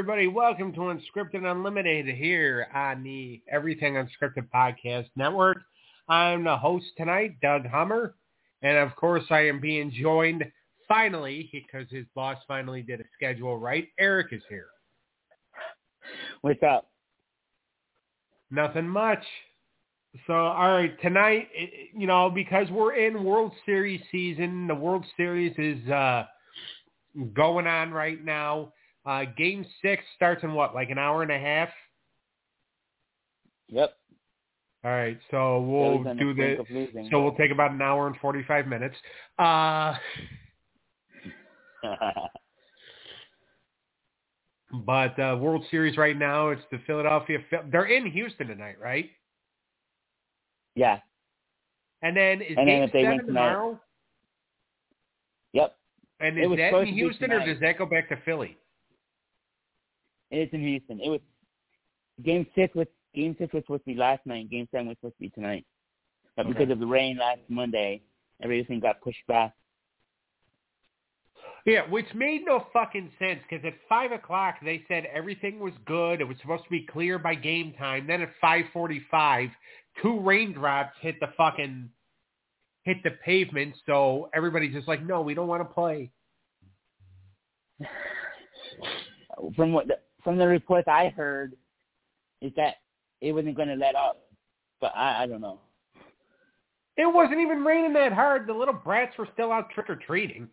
everybody. Welcome to Unscripted Unlimited here on the Everything Unscripted Podcast Network. I'm the host tonight, Doug Hummer. And of course, I am being joined finally, because his boss finally did a schedule right. Eric is here. What's up? Nothing much. So, all right, tonight, you know, because we're in World Series season, the World Series is uh, going on right now. Uh, game six starts in what, like an hour and a half? Yep. All right, so we'll do the. So we'll take about an hour and forty-five minutes. Uh, but uh, World Series right now, it's the Philadelphia. They're in Houston tonight, right? Yeah. And then is and game then seven tomorrow? Yep. And is that in Houston or does that go back to Philly? It's in Houston. It was game six was game six was supposed to be last night. Game seven was supposed to be tonight. But Okay. because of the rain last Monday, everything got pushed back. Yeah, which made no fucking sense because at five o'clock they said everything was good. It was supposed to be clear by game time. Then at five forty-five, two raindrops hit the fucking hit the pavement. So everybody's just like, no, we don't want to play. From what the, from the reports I heard, is that it wasn't going to let up. But I, I don't know. It wasn't even raining that hard. The little brats were still out trick or treating.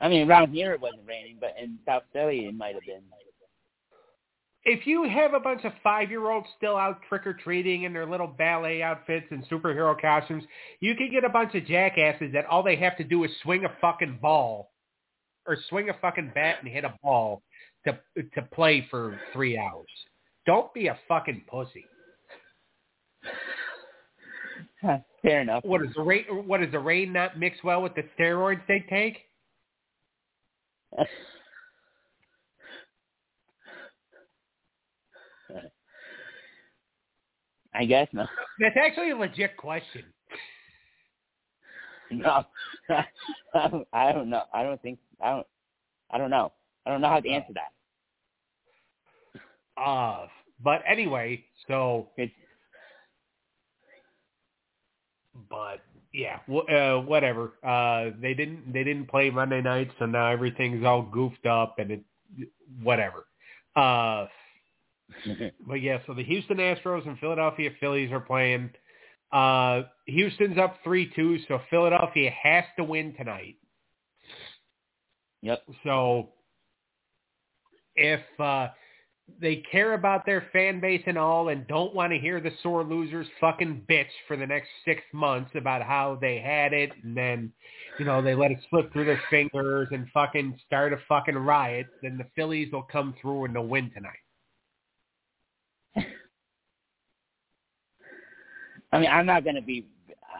I mean, around here it wasn't raining, but in South Philly it might have been. If you have a bunch of five-year-olds still out trick-or-treating in their little ballet outfits and superhero costumes, you can get a bunch of jackasses that all they have to do is swing a fucking ball or swing a fucking bat and hit a ball to to play for three hours. Don't be a fucking pussy. Fair enough. What is the rain? What is the rain not mix well with the steroids they take? I guess not. That's actually a legit question. No, I don't know. I don't think I don't. I don't know. I don't know how to answer that. Uh, but anyway, so It's, but yeah, w- uh, whatever. Uh, they didn't they didn't play Monday night, so now everything's all goofed up and it whatever. Uh, but yeah, so the Houston Astros and Philadelphia Phillies are playing. Uh, Houston's up three two, so Philadelphia has to win tonight. Yep. So if uh, they care about their fan base and all and don't want to hear the sore losers fucking bitch for the next six months about how they had it and then, you know, they let it slip through their fingers and fucking start a fucking riot, then the Phillies will come through and they'll win tonight. I mean, I'm not gonna be.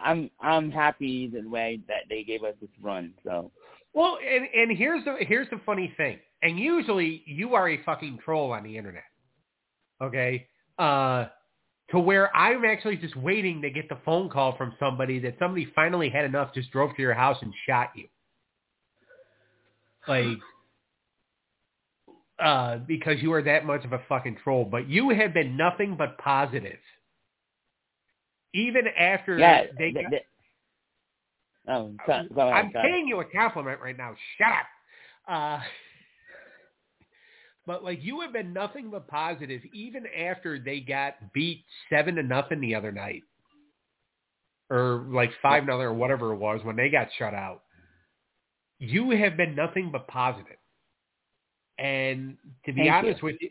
I'm I'm happy the way that they gave us this run. So Well, and and here's the here's the funny thing. And usually you are a fucking troll on the internet. Okay? Uh to where I'm actually just waiting to get the phone call from somebody that somebody finally had enough just drove to your house and shot you. Like uh because you are that much of a fucking troll, but you have been nothing but positive. Even after yeah, they th- got, th- oh, so, go ahead, I'm sorry. paying you a compliment right now. Shut up. Uh, but like you have been nothing but positive, even after they got beat seven to nothing the other night, or like five nothing or whatever it was when they got shut out. You have been nothing but positive. And to be Thank honest with you,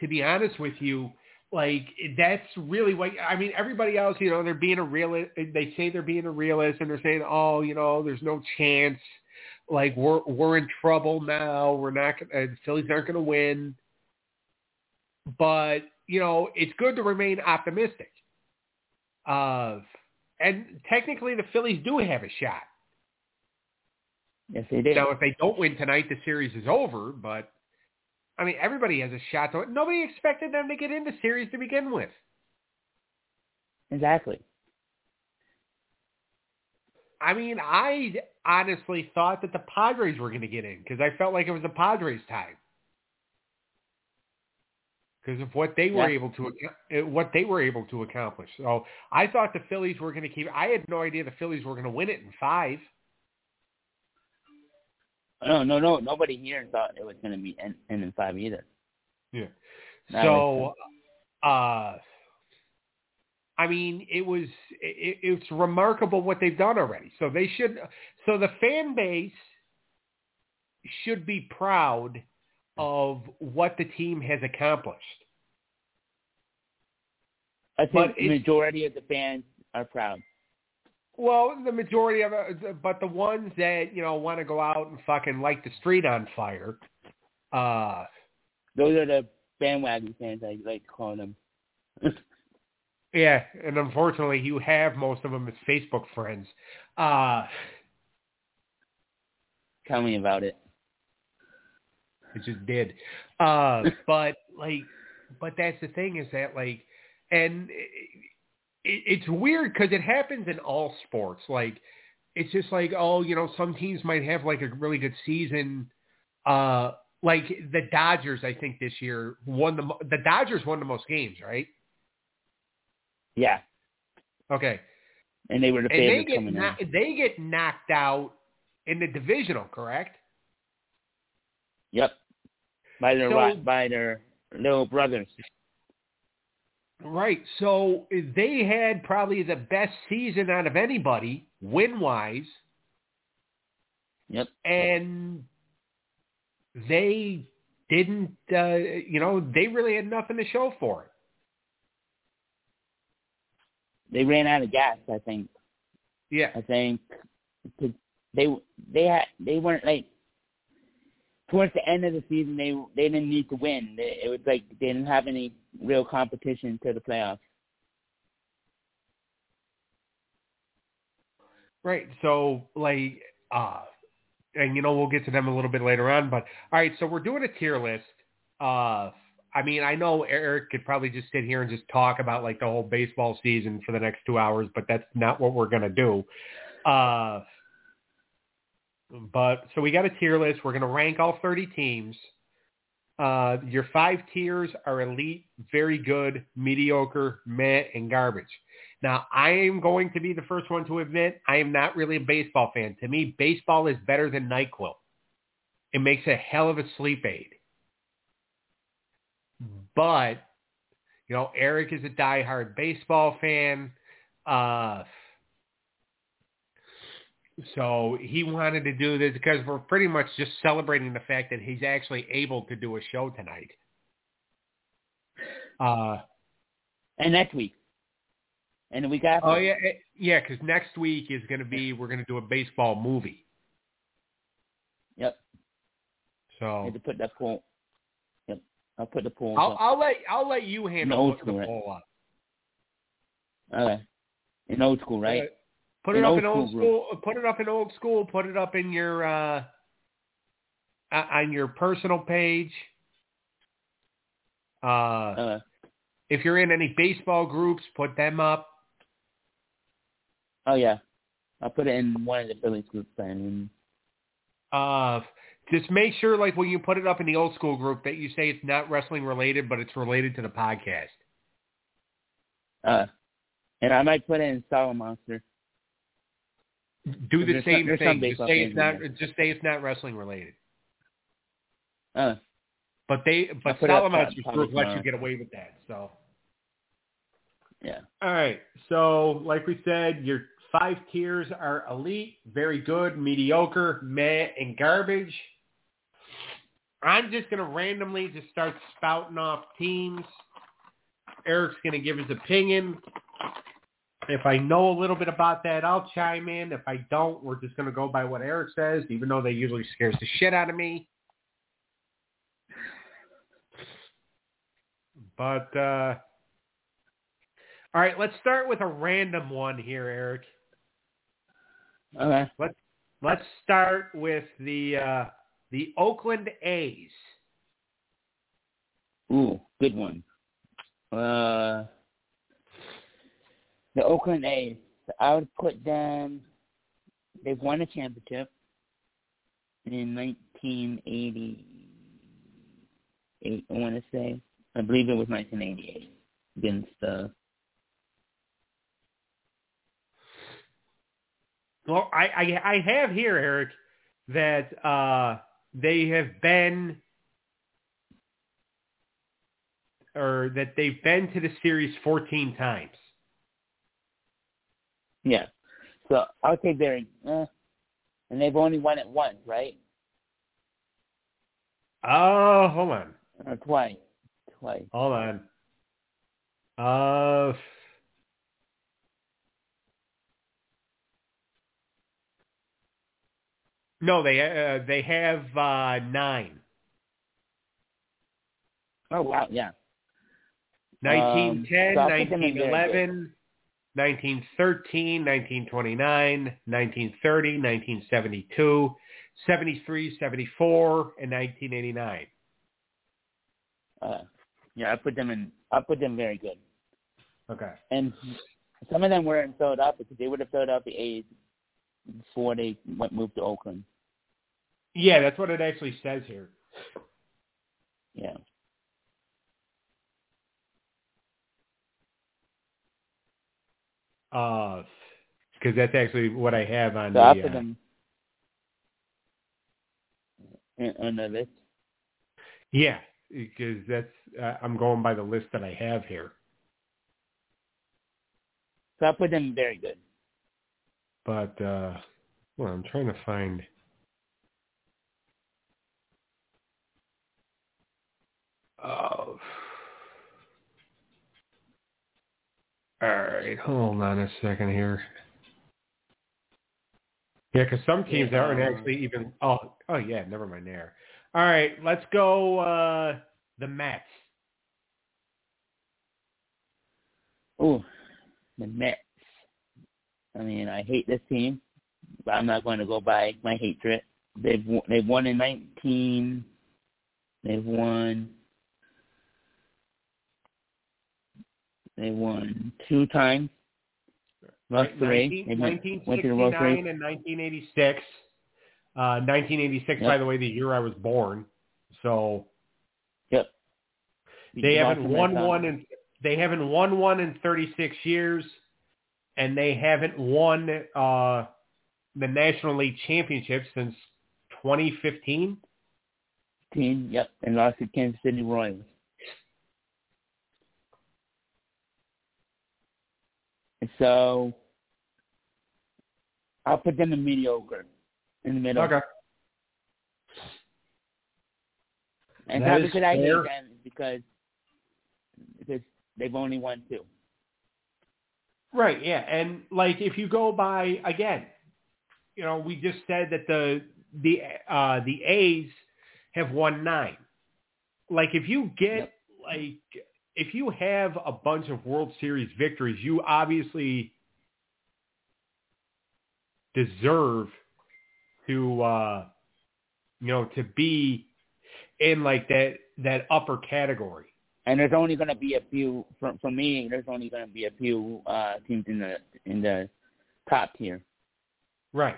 to be honest with you, like that's really what I mean. Everybody else, you know, they're being a realist. They say they're being a realist, and they're saying, "Oh, you know, there's no chance. Like we're we're in trouble now. We're not. The Phillies aren't going to win." But you know, it's good to remain optimistic. Of and technically, the Phillies do have a shot. Yes, they do. Now, if they don't win tonight, the series is over. But I mean, everybody has a shot. To, nobody expected them to get in the series to begin with. Exactly. I mean, I honestly thought that the Padres were going to get in because I felt like it was the Padres' time because of what they were Yeah. able to uh, what they were able to accomplish. So I thought the Phillies were going to keep. I had no idea the Phillies were going to win it in five. No, no, no. Nobody here thought it was going to be end, end in five either. Yeah. That So, uh, I mean, it was it, it's remarkable what they've done already. So they should. So the fan base should be proud of what the team has accomplished. I But think the majority of the fans are proud. Well, the majority of it, but the ones that you know want to go out and fucking light the street on fire, uh, Those are the bandwagon fans, I like to call them. yeah, and unfortunately, you have most of them as Facebook friends. Uh, Tell me about it. It just did. Uh, but like, but that's the thing is that like, and it, it, it's weird because it happens in all sports. Like, it's just like, oh, you know, some teams might have like a really good season. Uh, like the Dodgers, I think this year won the mo- the Dodgers won the most games, right? Yeah, Okay, and they were the favorites get coming kno- they get knocked out in the divisional, correct? Yep. By their So- by their little brothers. Right. So they had probably the best season out of anybody win wise, Yep. and they didn't. Uh, you know, they really had nothing to show for it. They ran out of gas. I think. Yeah. I think they they had they weren't like towards the end of the season they they didn't need to win. They, it was like they didn't have any real competition to the playoffs. Right. So like, uh, and you know, we'll get to them a little bit later on. But all right, so we're doing a tier list. Uh, I mean, I know Eric could probably just sit here and just talk about like the whole baseball season for the next two hours, but that's not what we're gonna do. Uh, but so we got a tier list. We're gonna rank all 30 teams. Uh, your five tiers are elite, very good, mediocre, meh, and garbage. Now, I am going to be the first one to admit I am not really a baseball fan. To me, baseball is better than NyQuil. It makes a hell of a sleep aid. But, you know, Eric is a diehard baseball fan. Uh, so he wanted to do this because we're pretty much just celebrating the fact that he's actually able to do a show tonight. Uh, And next week. And the week after. Oh yeah, yeah. Because next week is going to be we're going to do a baseball movie. Yep. I So had to put that poll. Yep. I'll put the poll. I'll. I'll let I'll let you handle old putting the school, right? poll up. Okay. In old school, right? Put it In up old in old school. Put it up in old school. Put it up in your uh, on your personal page. Uh, Uh, if you're in any baseball groups, put them up. oh yeah. I'll put it in one of the Phillies groups then. Uh, just make sure, like when you put it up in the old school group, that you say it's not wrestling related, but it's related to the podcast. Uh, and I might put it in Sour Monster. Do the There's same some thing. Just say it's not. Just say it's not wrestling related. Uh, But they, but put it up Salamonster's top- group top lets you get away with that. So, yeah. all right. So, like we said, your five tiers are elite, very good, mediocre, meh, and garbage. I'm just gonna randomly just start spouting off teams. Eric's gonna give his opinion. If I know a little bit about that, I'll chime in. If I don't, we're just gonna go by what Eric says, even though they usually scares the shit out of me. But uh all right, let's start with a random one here, Eric. Okay. Let's start with the uh the Oakland A's. Ooh, good one. Uh, the Oakland A's. I would put them they've won a championship in 1988. I want to say, I believe it was 1988 against. Uh, well, I, I I have here, Eric, that uh, they have been or that they've been to the series 14 times. Yeah. So I'll take their, uh, and they've only won it once, right? Oh, hold on. Or twice. Twice. Hold on. Uh, no, they uh, they have uh, nine. Oh wow, yeah. 1910, Um, so I'll put them in there, 1911, 1913, 1929, 1930, 1972, 73, 74, and 1989. Uh, yeah, I put them in. I put them very good. Okay. And some of them were in Philadelphia because they would have filled out the A's before they went moved to Oakland. Yeah, that's what it actually says here. Yeah. Uh, because that's actually what I have on So I the. Uh, them in, on the list. yeah, because that's uh, I'm going by the list that I have here. So I put them very good. But uh, well, I'm trying to find. Oh. All right, hold on a second here. Yeah, because some teams Yeah. aren't actually even. Oh, oh yeah, never mind there. All right, let's go. uh The Mets. Oh, the Mets. I mean, I hate this team, but I'm not going to go by my hatred. They've won- they've won in 19. They've won. They won two times. Lost three. 19, They went, went to the World 1969 and 1986. Uh, 1986, by the way, the year I was born. So Yep. they haven't won one in they haven't won one in 36 years, and they haven't won uh, the National League Championship since 2015. team. Yep, and lost to Kansas City Royals. So I'll put them in mediocre in the middle. Okay. And That is because I hate fair. them because because they've only won two. Right, yeah. And like if you go by again, you know, we just said that the the uh the A's have won 9. Like if you get Yep. like if you have a bunch of World Series victories, you obviously deserve to uh you know to be in like that that upper category. And there's only going to be a few for for me. There's only going to be a few uh, teams in the in the top tier, Right.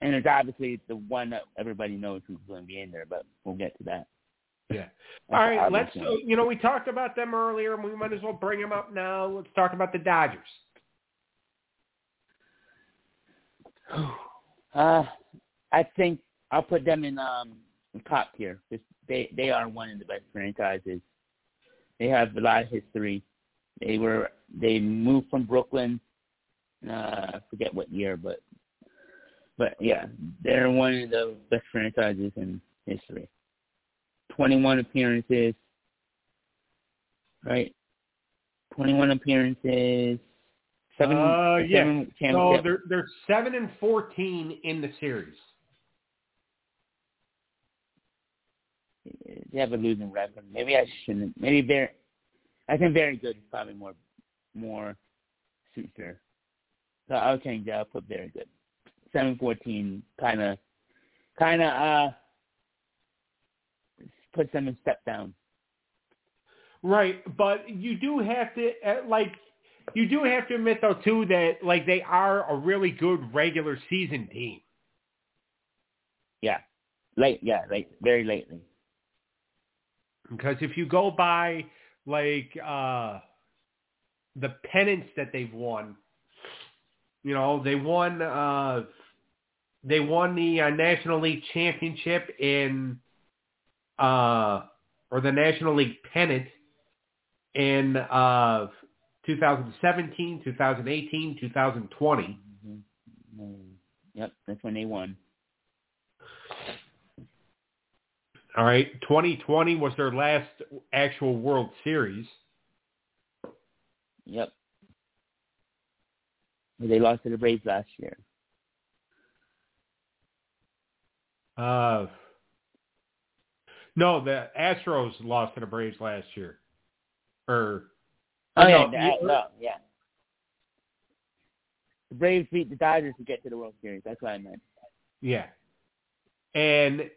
and it's obviously the one that everybody knows who's going to be in there. But we'll get to that. Yeah. All right, let's. You know, we talked about them earlier, and we might as well bring them up now. Let's talk about the Dodgers. Uh, I think I'll put them in um top tier. They they are one of the best franchises. They have a lot of history. They were they moved from Brooklyn. Uh, I forget what year, but but yeah, they're one of the best franchises in history. Twenty one appearances, right? Twenty one appearances. Seven, Uh, yeah. seven So they're they're seven and fourteen in the series. they have a losing record. Maybe I shouldn't. Maybe very. I think very good is probably more more suits her. So I'll change that. I'll put very good. Seven fourteen kind of kind of uh puts them in step down. Right, but you do have to uh, like you do have to admit though too that like they are a really good regular season team. Yeah, late. Yeah, late. Very lately. Because if you go by like uh the pennants that they've won, you know, they won uh they won the uh, National League championship in uh or the National League pennant in uh 2017, 2018, 2020. Mm-hmm. Yep, that's when they won. All right, 2020 was their last actual World Series. Yep. They lost to the Braves last year. Uh, no, the Astros lost to the Braves last year. Or oh, no, yeah, the, no, yeah. The Braves beat the Dodgers to get to the World Series. That's what I meant. Yeah. And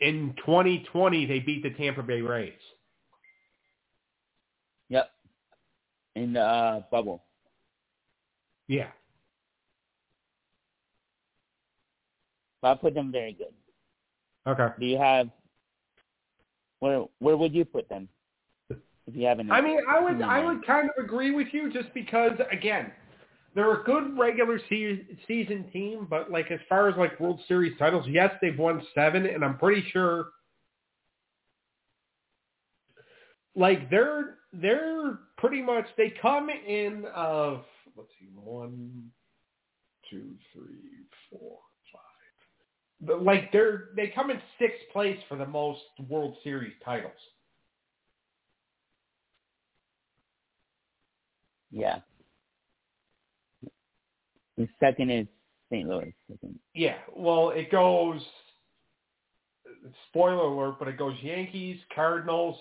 in 2020, they beat the Tampa Bay Rays. Yep. In the uh, bubble. Yeah. But I put them very good. Okay. Do you have where where would you put them? If you have any I mean, I would I would kind of agree with you just because again, they're a good regular se- season team, but like as far as like World Series titles, yes, they've won 7 and I'm pretty sure like they're they're pretty much they come in of let's see one two three four like they're they come in sixth place for the most world series titles Yeah. The second is St. Louis. yeah well it goes spoiler alert but it goes yankees cardinals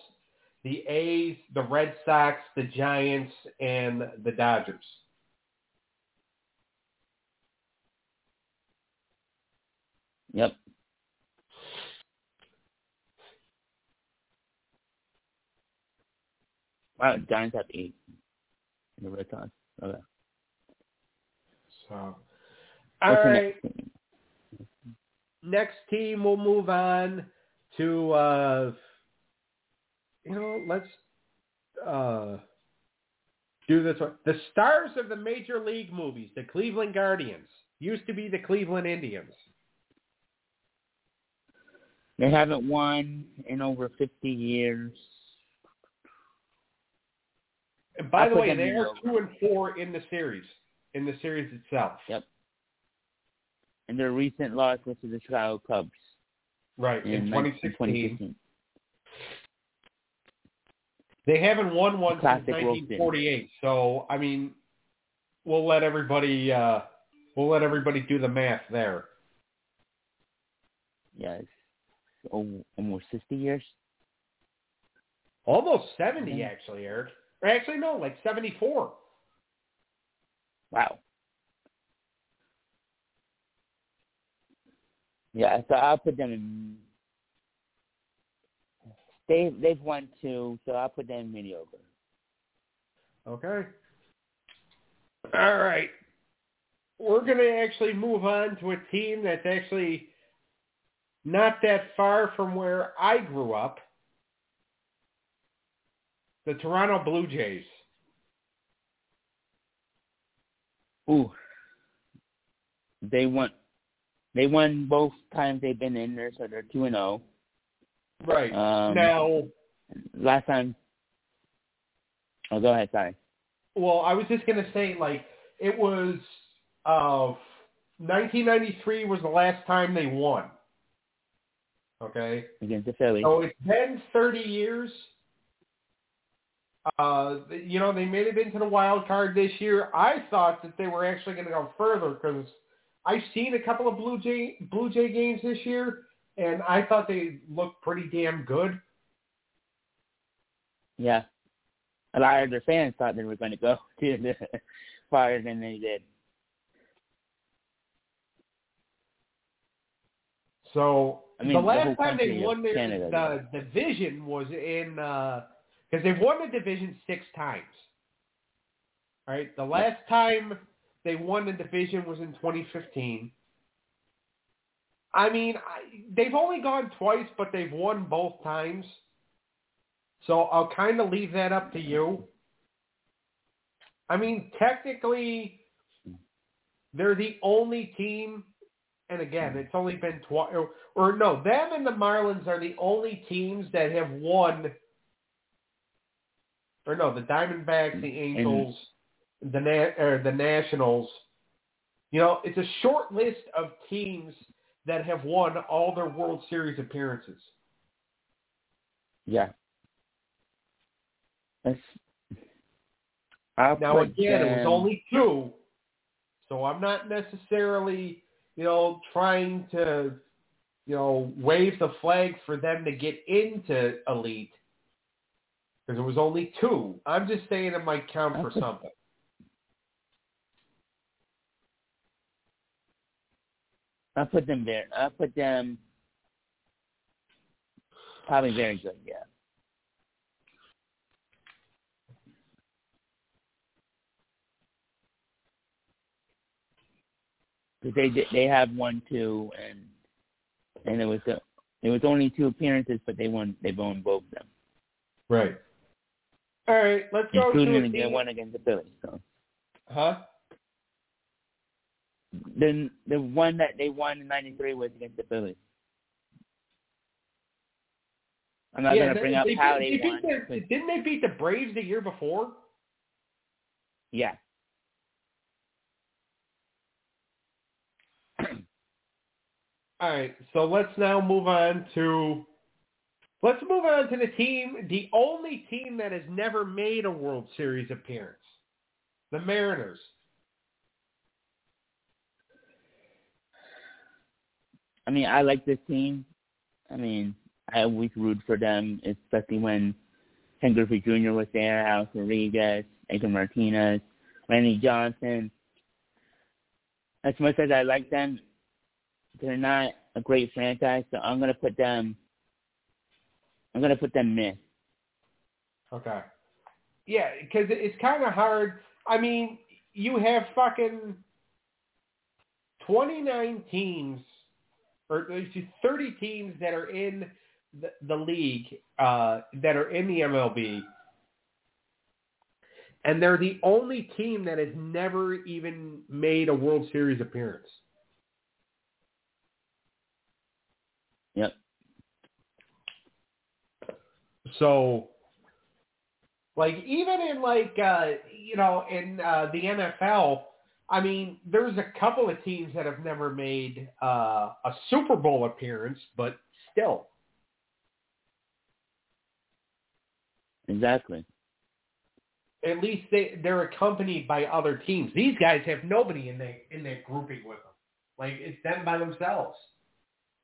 the A's, the Red Sox, the Giants, and the Dodgers. Yep. Wow, Giants have eight. The Red Sox. Okay. So, all right. next team? Next team, we'll move on to, uh, you know, let's uh, do this one. The stars of the Major League movies, the Cleveland Guardians, used to be the Cleveland Indians. They haven't won in over 50 years. And by I the way, they are over. two and four in the series, in the series itself. Yep. And their recent loss was to the Chicago Cubs Right, in, in 2016. 2016. They haven't won one Classic since roasting. 1948. So, I mean, we'll let everybody uh, we'll let everybody do the math there. Yes. Oh, almost 60 years. Almost 70 Mhm. actually, Eric. Or actually no, like 74. Wow. Yeah, so I'll put them in. They they've won two, so I'll put them in mini over. Okay. All right. We're going to actually move on to a team that's actually not that far from where I grew up. The Toronto Blue Jays. Ooh. They won. They won both times they've been in there, so they're two and zero. Right. Um, now, Last time. Oh, go ahead. Sorry. well, I was just going to say, like, it was uh, 1993 was the last time they won. Okay? Against the Phillies. So it's been 30 years. Uh, you know, they made it into the wild card this year. I thought that they were actually going to go further because I've seen a couple of Blue Jay Blue Jay games this year, and I thought they looked pretty damn good. Yeah. A lot of their fans thought they were going to go farther than they did. So I mean, the the last whole time they won their Canada the division was in uh, because they've won the division six times. All right. The last time they won the division was in 2015. I mean, I, they've only gone twice, but they've won both times. So I'll kind of leave that up to you. I mean, technically, they're the only team, and again, it's only been twice, or, or no, them and the Marlins are the only teams that have won, or no, the Diamondbacks, the Angels, the Na- or the Nationals. You know, it's a short list of teams that have won all their World Series appearances. Yeah. That's, now again, it was only two, so I'm not necessarily, you know, trying to, you know, wave the flag for them to get into elite because there was only two. I'm just saying it might count for something. I'll put them there. I'll put them probably very good. Yeah. Because they did- they have one two and and it was a, it was only two appearances, but they won they won both of them, Right. All right, let's go to including a the team- one against the Phillies. So Huh? then the one that they won in '93 was against the Phillies. I'm not yeah, gonna bring up they, how they they beat won. the- but didn't they beat the Braves the year before? yeah. All right, so let's now move on to let's move on to the team, the only team that has never made a World Series appearance, the Mariners. I mean, I like this team. I mean, I always root for them, especially when Ken Griffey Jr. was there, Alex Rodriguez, Edgar Martinez, Randy Johnson. As much as I like them, they're not a great franchise, so I'm gonna put them. I'm gonna put them mid. Okay. Yeah, because it's kind of hard. I mean, you have fucking 29 teams, or excuse- 30 teams that are in the, the league, uh, that are in the MLB, and they're the only team that has never even made a World Series appearance. Yep. So, like even in like uh, you know in uh, the NFL, I mean, there's a couple of teams that have never made uh, a Super Bowl appearance, but still, Exactly. at least they they're accompanied by other teams. These guys have nobody in their in their grouping with them. Like it's them by themselves.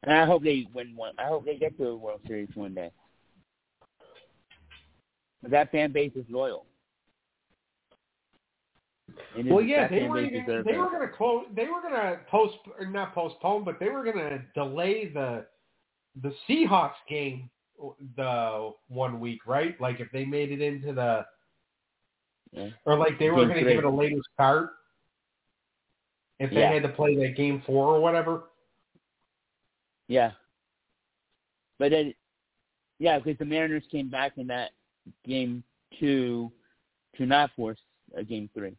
And I hope they win one. I hope they get to a World Series one day. But that fan base is loyal. And Well, it- yeah, they were base even, they were going to close. They were going to post or not postpone, but they were going to delay the the Seahawks game the one week, right? Like if they made it into the Yeah. or like they were going to give it a later start if they Yeah. had to play that game four or whatever. Yeah. But then, yeah, because the Mariners came back in that game two to not force a game three.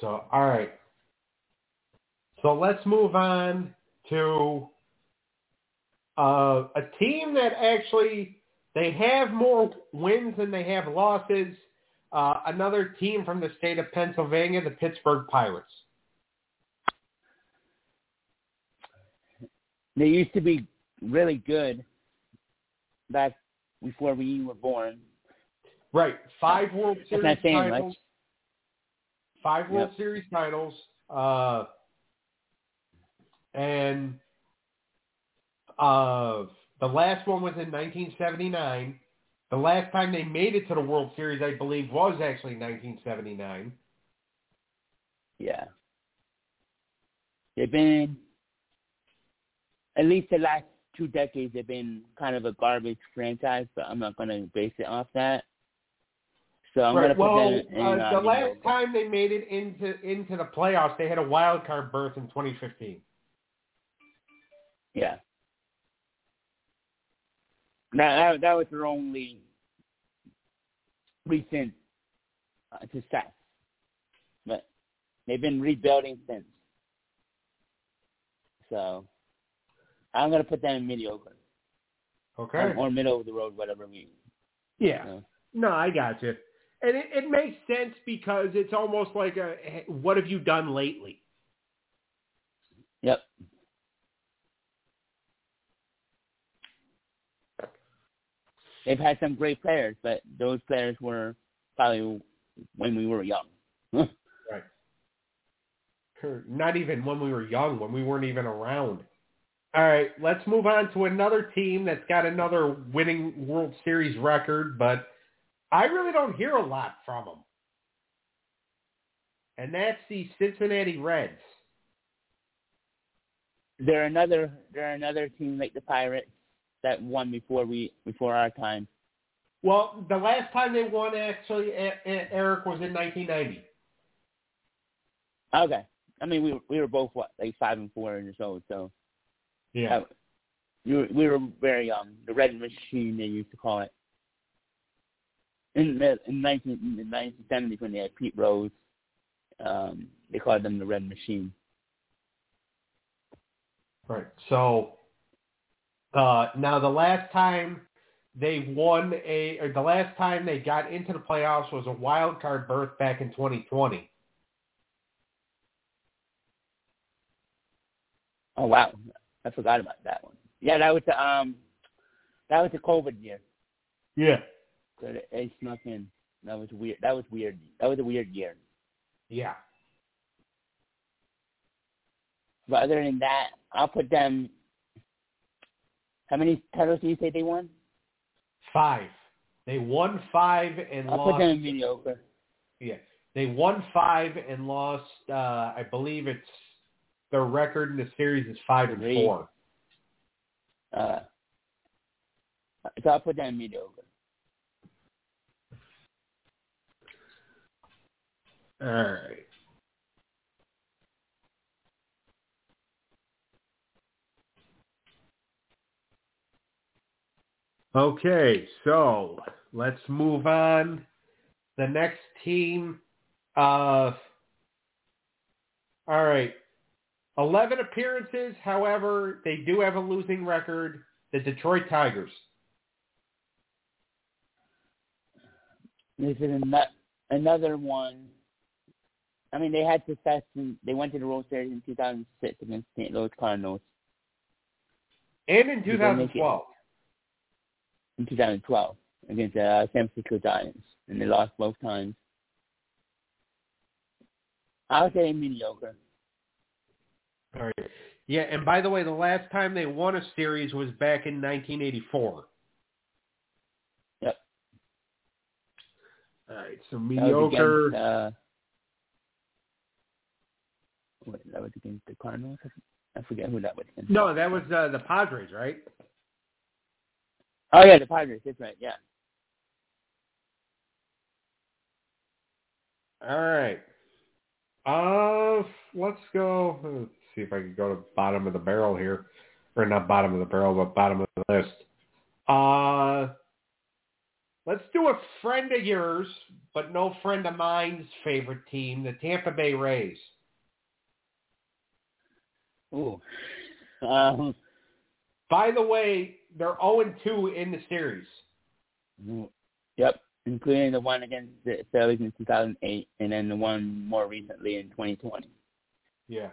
So all right. So let's move on to uh, a team that actually they have more wins than they have losses. Uh, another team from the state of Pennsylvania, the Pittsburgh Pirates. They used to be really good back before we were born. Right, five World Series titles. much. Five World Yep. Series titles. Uh, and uh, the last one was in 1979. The last time they made it to the World Series, I believe, was actually 1979. Yeah. They've been, at least the last two decades, they've been kind of a garbage franchise, but I'm not going to base it off that. So I'm right. gonna put well, them in. uh, uh, the last mediocre. time they made it into into the playoffs, they had a wild card berth in 2015. Yeah. That, that that was their only recent uh, success, but they've been rebuilding since. So I'm gonna put them in mediocre Okay. Um, or, or middle of the road, whatever we. yeah. So. No, I got you. And it, it makes sense because it's almost like a what have you done lately? Yep. They've had some great players, but those players were probably when we were young. Or Not even when we were young, when we weren't even around. All right, let's move on to another team that's got another winning World Series record, but I really don't hear a lot from them. And that's the Cincinnati Reds. they're another they're another team like the Pirates that won before we before our time. Well, the last time they won, actually, Eric, was in 1990. Okay. I mean we were we were both what, like five and four years old, so uh, we were, we were very young. The Red Machine they used to call it. In the in nineteen in nineteen seventies when they had Pete Rose, um, they called them the Red Machine. Right. So uh, now the last time they won a, or the last time they got into the playoffs was a wild card berth back in 2020. Oh wow, I forgot about that one. Yeah, that was the um, that was the COVID year. Yeah. So they, they snuck in. That was weird. That was weird. That was a weird year. Yeah. But other than that, I'll put them. How many titles do you say they won? Five. They won five and I'll lost. put them in mediocre. Yeah. They won five and lost. Uh, I believe it's their record in the series is five and Three. four. Uh, so I'll put them in mediocre. All right. Okay, so let's move on. The next team, uh, all right, 11 appearances. However, they do have a losing record. The Detroit Tigers. This is ano- another one. I mean, they had success. In, they went to the World Series in 2006 against St. Louis Cardinals. And in Did they make it? 2012. in 2012 against uh, San Francisco Giants, and they lost both times. I would say mediocre. All right. Yeah, and by the way, the last time they won a series was back in 1984. Yep. All right, so That was mediocre. against, uh, what, that was against the Cardinals. I forget who that was against. No, that was uh, the Padres, right? Oh yeah, the Padres. That's right. Yeah. All right. Uh, let's go. See if I can go to bottom of the barrel here, or not bottom of the barrel, but bottom of the list. Uh, let's do a friend of yours, but no friend of mine's favorite team, the Tampa Bay Rays. Ooh. Um, By the way, they're 0-2 in the series. yep. Including the one against the Phillies in 2008, and then the one more recently in 2020. Yeah.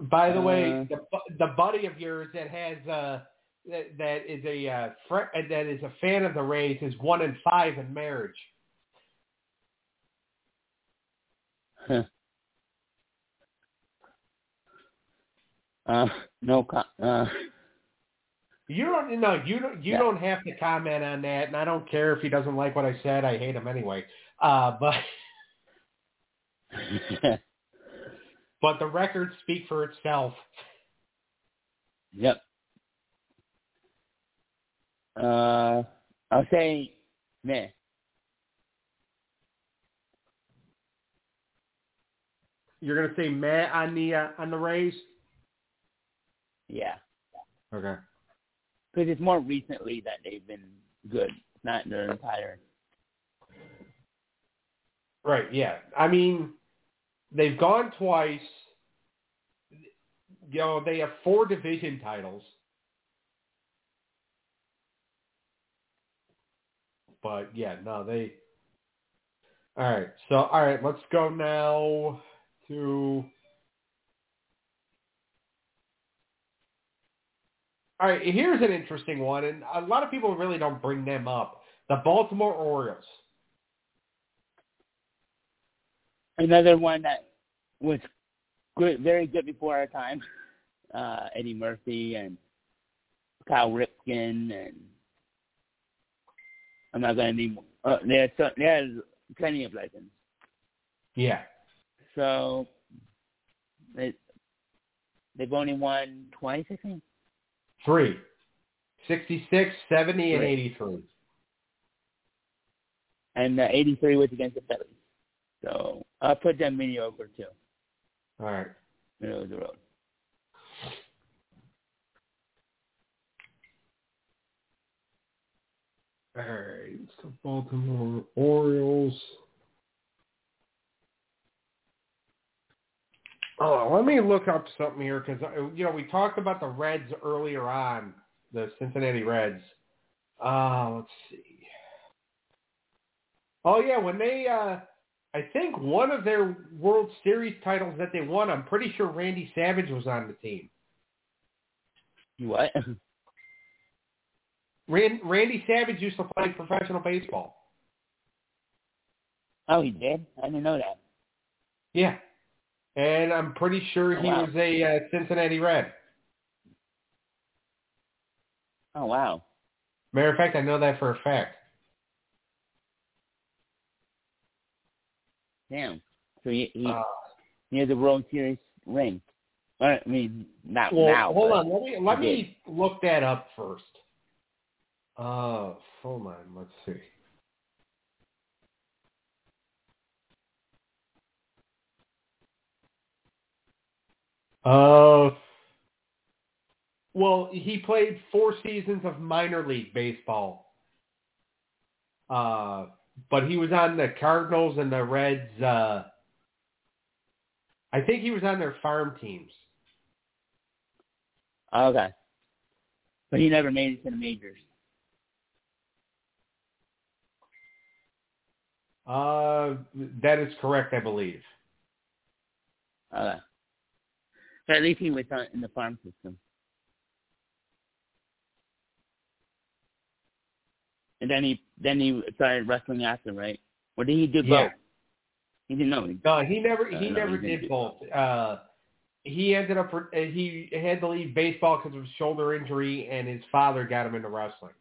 By the way, Uh, the the buddy of yours that has uh that, that is a uh, fr- that is a fan of the Rays is one in five in marriage. uh, no. Uh, You don't no you don't you Yeah. don't have to comment on that, and I don't care if he doesn't like what I said. I hate him anyway. Uh, but but the records speak for itself. Yep. Uh, I'll say meh. You're gonna say meh on uh, the uh, on the Rays? Yeah. Okay. Because it's more recently that they've been good, not their entire. Right. Yeah. I mean, they've gone twice. You know, they have four division titles. But yeah, no, they. All right. So all right, let's go now to. All right, here's an interesting one, and a lot of people really don't bring them up. The Baltimore Orioles. Another one that was good, very good before our time. Uh, Eddie Murphy and Cal Ripken and I'm not gonna name. Uh, there's so, there's plenty of legends. Yeah. So they they've only won twice, I think. Three. 66, 70, and 83. And uh, 83 was against the Phillies. So I'll put that them over too, All right. middle of the road. All right. So Baltimore Orioles. Oh, let me look up something here because you know we talked about the Reds earlier on, the Cincinnati Reds. Uh, let's see. Oh yeah, when they, uh, I think one of their World Series titles that they won, I'm pretty sure Randy Savage was on the team. What? Rand, Randy Savage used to play professional baseball. oh, he did. I didn't know that. Yeah. And I'm pretty sure Oh, he wow. was a uh, Cincinnati Red. Oh wow. Matter of fact, I know that for a fact. Damn. So he he, Uh, he has a World Series ring. Or, I mean, not well, now. hold on. Let me let me look that up first. Uh, hold on. Let's see. Uh, well, he played four seasons of minor league baseball. Uh, but he was on the Cardinals and the Reds. Uh, I think he was on their farm teams. Okay. But he never made it to the majors. Uh, that is correct, I believe. Okay. But at least he was on, in the farm system. And then he then he started wrestling after, right? Or did he do Yeah. both? He didn't know. No, he never he Uh, never he didn't both. Uh, he ended up uh, he had to leave baseball because of shoulder injury, and his father got him into wrestling.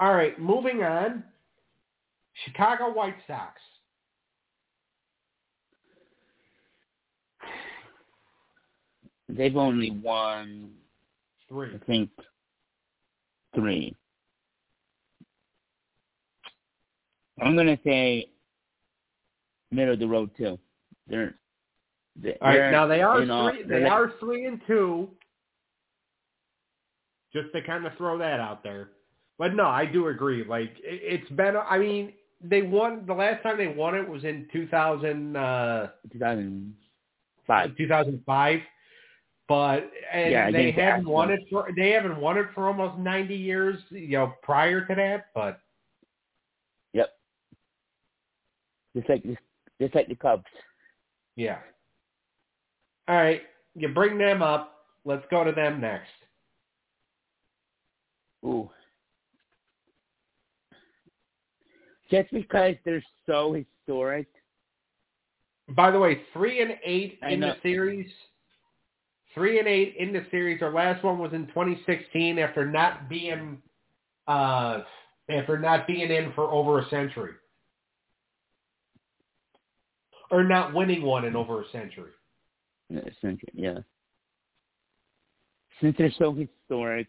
All right, moving on. Chicago White Sox. They've only won, Three. I think, three. I'm gonna say middle of the road too. They're, they're All right, now they are all- three. they're They are three and two. Just to kind of throw that out there, but no, I do agree. Like it, it's been. I mean, they won the last time they won it was in 2000, uh, 2005. 2005. But and Yeah, they haven't won it for they haven't won it for almost 90 years. You know, prior to that, but Yep. Just like just like the Cubs. yeah. All right, you bring them up. Let's go to them next. Ooh. Just because they're so historic. By the way, three and eight I in know. the series. Three and eight in the series. Our last one was in 2016 after not being uh, after not being in for over a century, or not winning one in over a century. a century, Yeah. Since they're so historic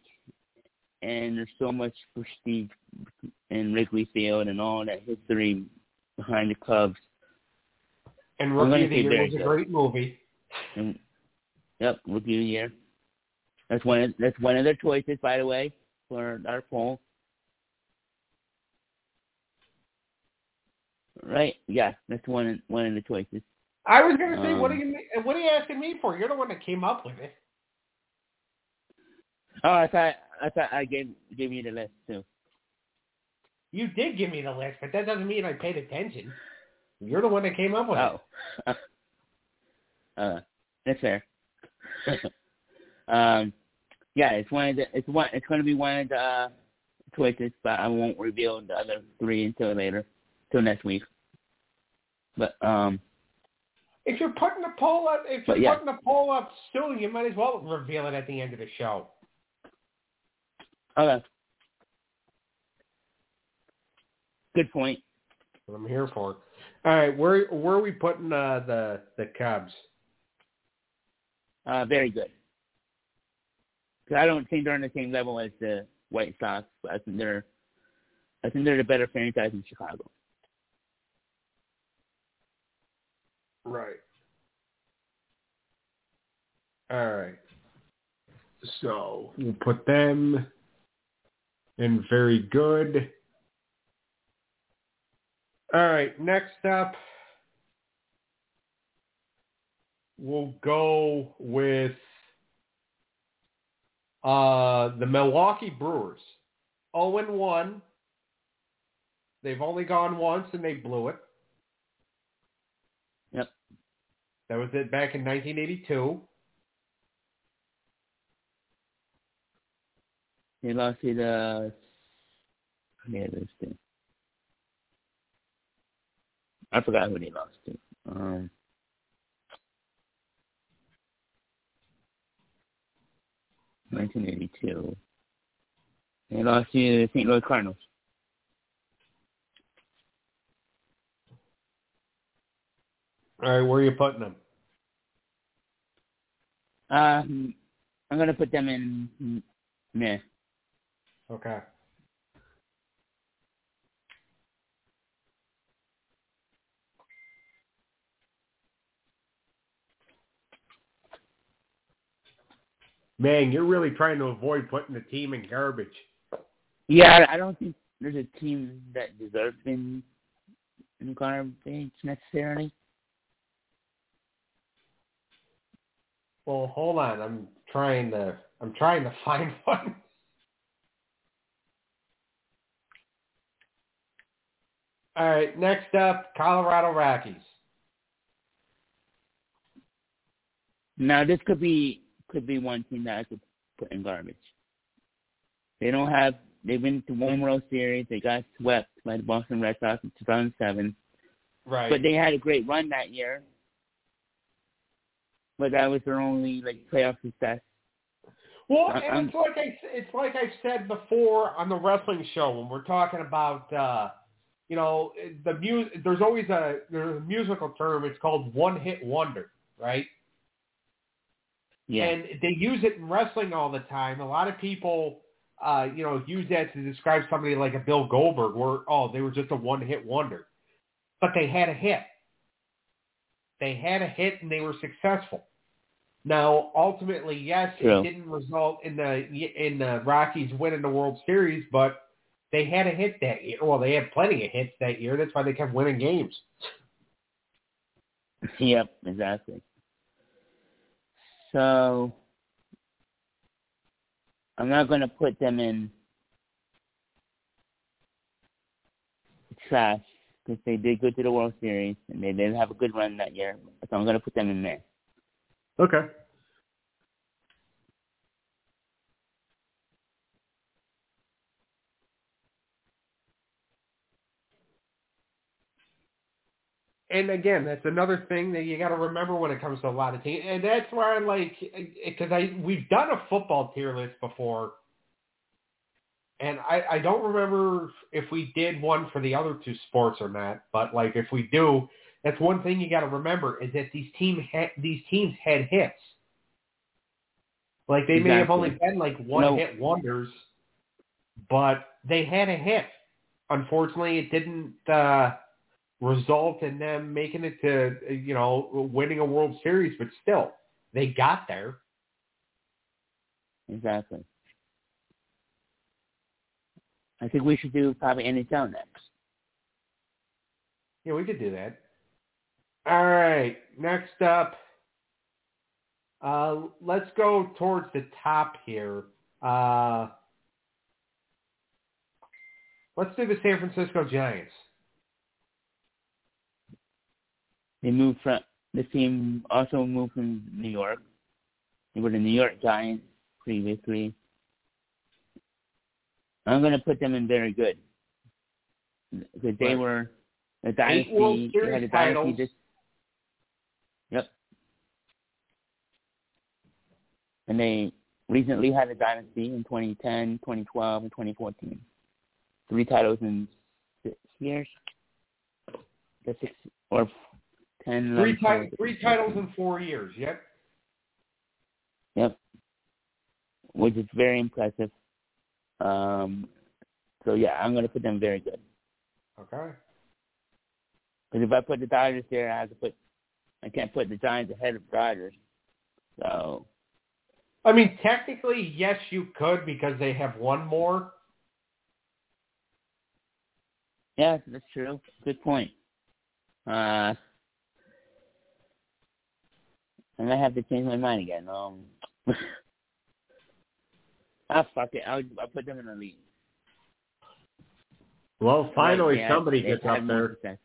and there's so much prestige in Wrigley Field and all that history behind the Cubs, And Rookie of the Year was a great movie. And, yep, rookie of the year. That's one. Of, that's one of their choices, by the way, for our poll. Right? Yeah, that's one. One of the choices. I was gonna say, what are Um, you what are you asking me for? You're the one that came up with it. Oh, I thought I thought I gave gave you the list too. You did give me the list, but that doesn't mean I paid attention. You're the one that came up with it. Oh, uh, that's fair. um, yeah, it's one of the it's one it's going to be one of the uh, choices, but I won't reveal the other three until later, till next week. But um. If you're putting the poll up, if you're yeah. putting the poll up soon, you might as well reveal it at the end of the show. okay, good point. What I'm here for. All right, where where are we putting uh, the the Cubs? Uh, very good. 'Cause I don't think they're on the same level as the White Sox. But I think they're, I think they're the better franchise in Chicago. Right. All right. So we'll put them in very good. All right. Next up, we'll go with uh, the Milwaukee Brewers. 0 and 1. They've only gone once and they blew it. Yep. That was it back in 1982. They lost to the two. I forgot who they lost to. Um, nineteen eighty two. They lost to the St. Louis Cardinals. All right, where are you putting them? Um, I'm gonna put them in meh. Okay. Man, you're really trying to avoid putting the team in garbage. Yeah, I don't think there's a team that deserves in in garbage necessarily. Well, hold on. I'm trying to I'm trying to find one. All right, next up, Colorado Rockies. Now this could be could be one team that I could put in garbage. They don't have they've been to one World Series. They got swept by the Boston Red Sox in 2007, Right. but they had a great run that year. But that was their only like playoff success. Well, I- and it's like I, it's like I've said before on the wrestling show when we're talking about, uh, you know, the mu- There's always a there's a musical term. It's called one hit wonder, right? Yeah, And they use it in wrestling all the time. A lot of people, uh, you know, use that to describe somebody like a Bill Goldberg, where oh, they were just a one hit wonder, but they had a hit. They had a hit and they were successful. Now, ultimately, yes, True. it didn't result in the in the Rockies winning the World Series, but they had a hit that year. Well, they had plenty of hits that year. That's why they kept winning games. yep, exactly. So I'm not going to put them in trash because they did go to the World Series and they did have a good run that year. So I'm going to put them in there. Okay. And again, that's another thing that you got to remember when it comes to a lot of teams, and that's where I like because I we've done a football tier list before, and I I don't remember if we did one for the other two sports or not, but like if we do, that's one thing you got to remember is that these team ha- these teams had hits. Like they may have only been like one No. hit wonders, but they had a hit. Unfortunately, it didn't uh, result in them making it to you know winning a World Series, but still they got there. Exactly. I think we should do probably NHL next. Yeah, we could do that. All right, next up, uh, let's go towards the top here. Uh, let's do the San Francisco Giants. They moved from the team also moved from New York. They were the New York Giants previously. I'm going to put them in very good because they Right. were a Eight dynasty. World Series had a dynasty. titles. This, yep. And they recently had a dynasty in 2010, 2012, and 2014. Three titles in six years. The six or ten. Three, 11, ti- three titles in four years. Yep. Yep. Which is very impressive. Um, so yeah, I'm gonna put them very good. Okay. Because if I put the Dodgers there, I have to put. I can't put the Giants ahead of the Dodgers. So I mean, technically, yes, you could because they have one more. yeah, that's true. Good point. Uh, and I have to change my mind again. Um, ah, fuck it. I'll, I'll put them in the lead. Well, finally Yeah, somebody they've gets had up there. success.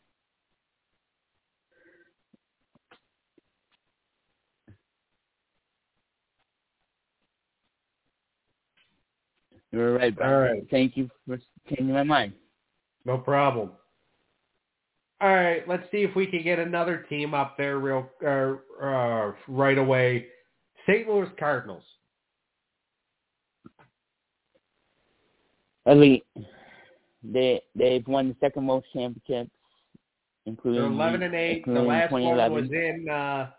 You're right, Brian. All right. Thank you for changing my mind. No problem. All right, let's see if we can get another team up there real uh, uh, right away. St. Louis Cardinals. Elite. They they've won the second most championships, including They're eleven and eight. The last one was in. Uh,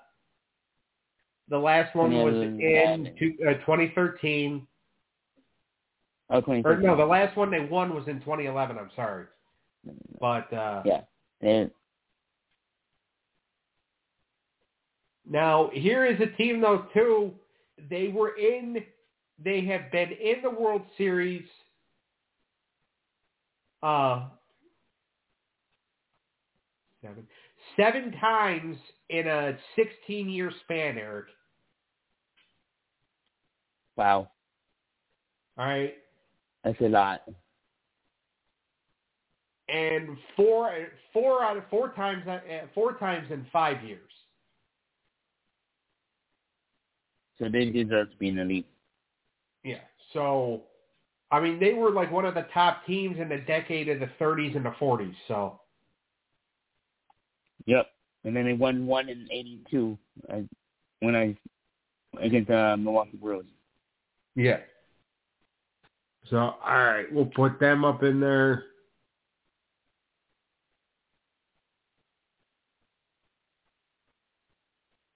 the last one was in two, uh, 2013. oh, Or no, the last one they won was in 2011. I'm sorry, but uh, Yeah. They, Now, here is a team, though, too. They were in, they have been in the World Series uh, seven, seven times in a 16-year span, Eric. wow, All right. that's a lot. And four, four out of four times, uh, four times in five years. So they deserve to be the league. Yeah. So, I mean, they were like one of the top teams in the decade of the 30s and the 40s. So, Yep. And then they won one in '82 uh, when I against uh, Milwaukee Brewers. yeah. So, all right, we'll put them up in there.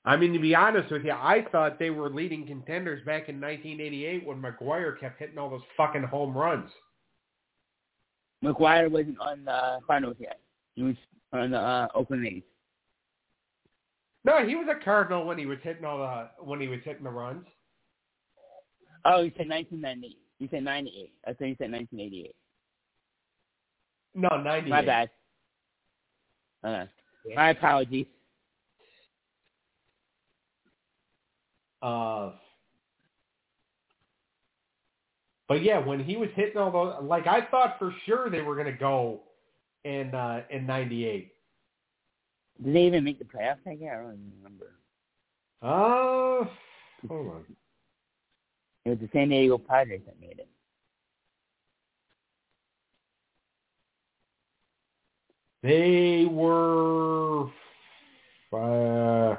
I mean, to be honest with you, I thought they were leading contenders back in 1988 when McGwire kept hitting all those fucking home runs. McGwire wasn't on the finals yet. He was on the uh, Oakland A's. No, he was a Cardinal when he was hitting all the when he was hitting the runs. Oh, you said 1990. You said 98. I thought you said 1988. No, 98. My bad. Uh, Yeah. my apologies. Uh, but yeah, when he was hitting all those, like I thought for sure they were going to go in uh, in '98. Did they even make the playoffs that year? I don't even remember. Uh, hold on. It was the San Diego Padres that made it. They were. Uh,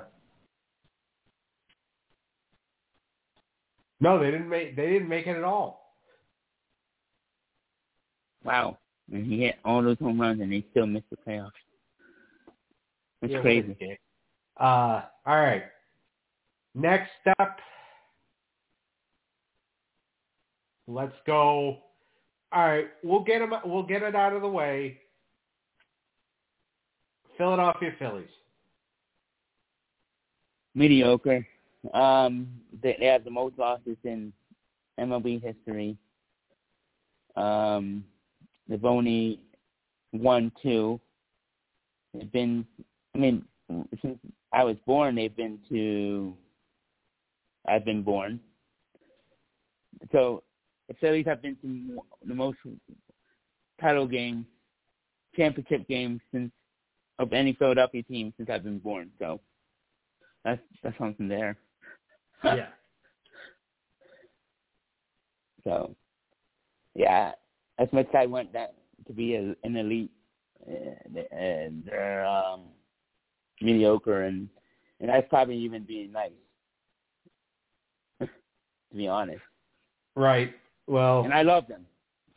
no, they didn't make. They didn't make it at all. Wow. And he hit all those home runs and they still missed the playoffs. It's Yeah, crazy. Uh, all right. Next up, let's go. All right, we'll get them We'll get it out of the way. Philadelphia Phillies. Mediocre. Um, they, they have the most losses in MLB history. Um, they've only won two. They've been, I mean, since I was born, they've been to. I've been born. So the Phillies have been to the most title games, championship games since of any Philadelphia team since I've been born. So that's that's something there. Yeah. So yeah, as much as I want that to be a, an elite, uh, uh, they're um, mediocre, and and that's probably even being nice. to be honest. Right. Well. And I love them,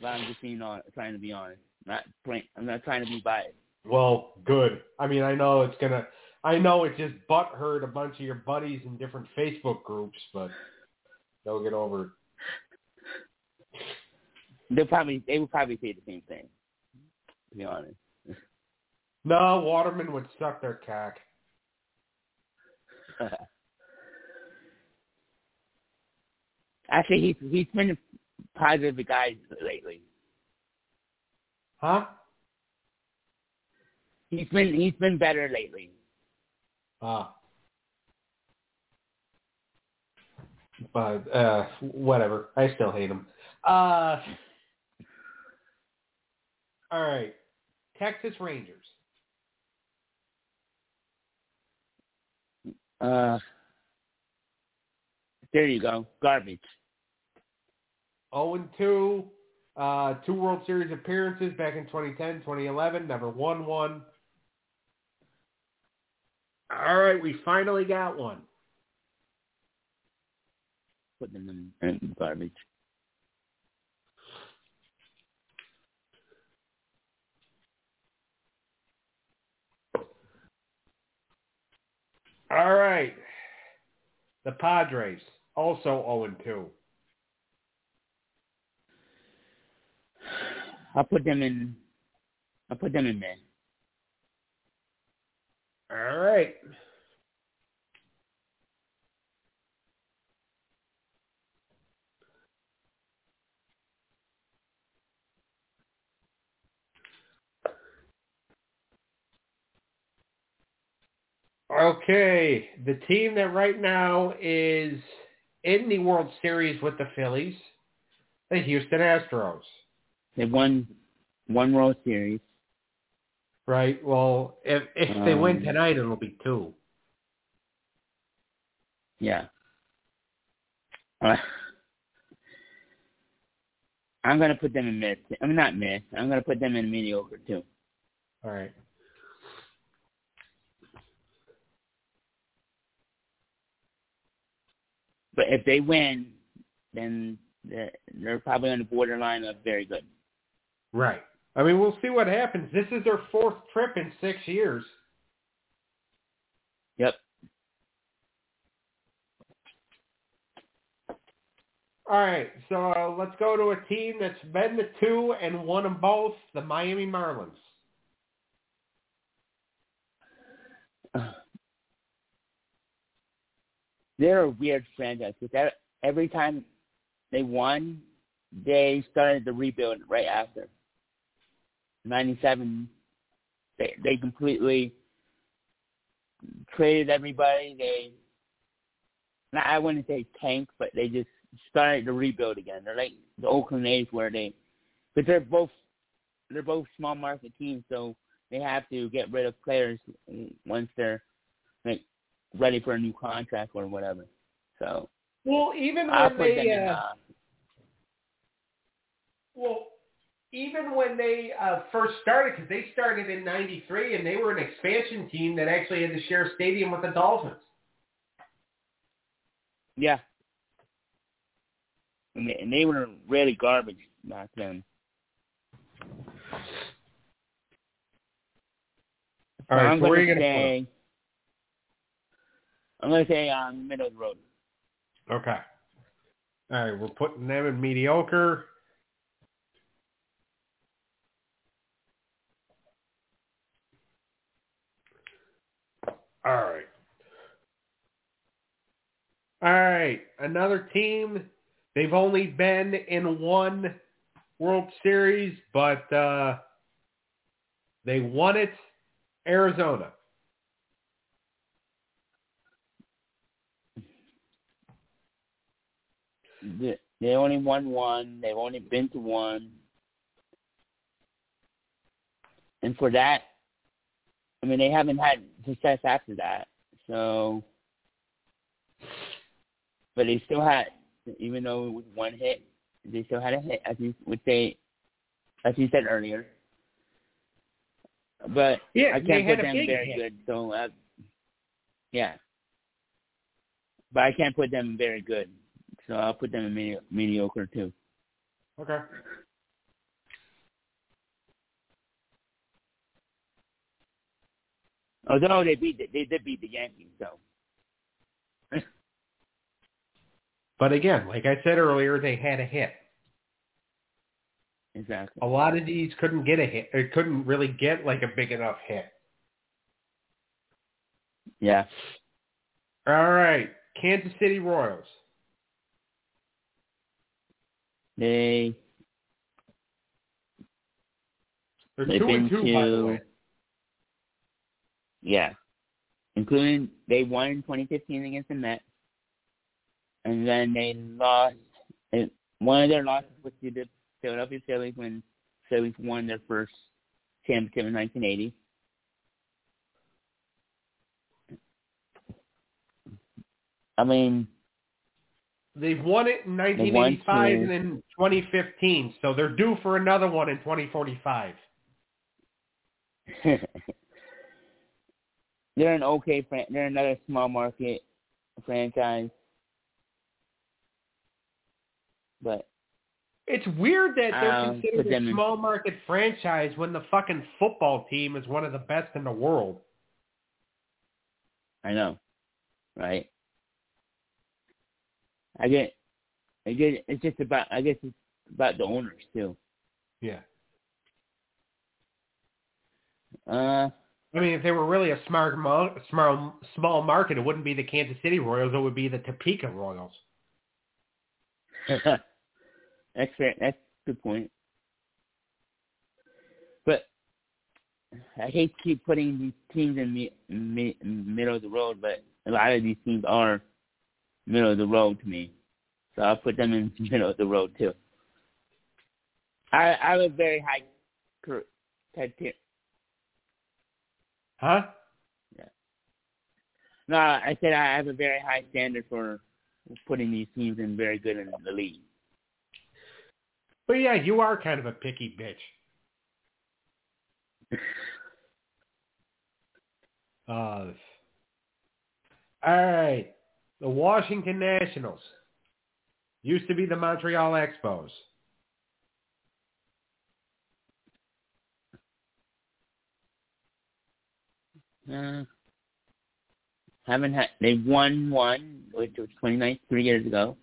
but I'm just being on, trying to be honest. Not plain, I'm not trying to be biased. Well, good. I mean, I know it's gonna. I know it just butt hurt a bunch of your buddies in different Facebook groups, but they'll get over it. They'll probably they would probably say the same thing. To be honest. No, Waterman would suck their cack. Actually, he's he's been a positive guy lately. Huh? He's been he's been better lately. Ah. But uh whatever. I still hate him. Uh All right. Texas Rangers. Uh there you go. Garbage. 0 and 2. Uh, two World Series appearances back in 2010, 2011. Never won one. All right, we finally got one. Put them in, in garbage. All right. The Padres, also 0 and 2. I'll put them in. I'll put them in there. All right. Okay, the team that right now is in the World Series with the Phillies, the Houston Astros. They won one World Series. Right. Well, if if they win Um, tonight, it'll be two. Yeah. Uh, I'm gonna put them in mid. I'm not mid. I'm gonna put them in mediocre too. All right. But if they win, then they're, they're probably on the borderline of very good. Right. I mean, we'll see what happens. This is their fourth trip in six years. Yep. All right. So uh, let's go to a team that's been the two and won them both, the Miami Marlins. They're a weird franchise because every time they won, they started the rebuild right after. '97, they they completely traded everybody. They, I wouldn't say tank, but they just started to rebuild again. They're like the Oakland A's, where they, but they're both they're both small market teams, so they have to get rid of players once they're like ready for a new contract or whatever. So Well, even when they in. uh, Uh, well, even when they uh, first started, because they started in '93 and they were an expansion team that actually had to share a stadium with the Dolphins. yeah, and they, and they were really garbage back then. All right, I'm so where are gonna you gonna say, I'm gonna say um, middle of the road. Okay. All right, we're putting them in mediocre. All right. All right. Another team. They've only been in one World Series, but uh, they won it. Arizona. They only won one. They've only been to one. And for that, I mean, they haven't had success after that. So, but they still had, even though it was one hit, they still had a hit, as you would say, as you said earlier. But Yeah, I can't put them very hit. good. So, uh, yeah. But I can't put them very good. So I'll put them in medi- mediocre too. Okay. Although they beat the, they did beat the Yankees, so But again, like I said earlier, they had a hit. exactly. A lot of these couldn't get a hit. Or couldn't really get like a big enough hit. Yeah. All right, Kansas City Royals. They They're two and been two, by the way. Yeah. Including they won in 2015 against the Mets, and then they lost. One of their losses was to the Philadelphia Phillies when Phillies won their first championship in 1980. I mean, They've won it in 1985 and in 2015, so they're due for another one in 2045. they're an okay fran- they're another small market franchise, but It's weird that they're Um, considered a in- small market franchise when the fucking football team is one of the best in the world. I know, right? I get, I get. It's just about. I guess it's about the owners too. Yeah. Uh, I mean, if they were really a smart, small, small market, it wouldn't be the Kansas City Royals. It would be the Topeka Royals. that's fair. That's a good point. But I hate to keep putting these teams in me, me, middle of the road, but a lot of these teams are middle of the road to me. So I'll put them in the middle of the road too. I I have a very high cr- criteria. Huh? Yeah. No, I said I have a very high standard for putting these teams in very good in the league. But yeah, you are kind of a picky bitch. Uh, all right. The Washington Nationals. Used to be the Montreal Expos. Uh, haven't had. They won one, which was 29 three years ago.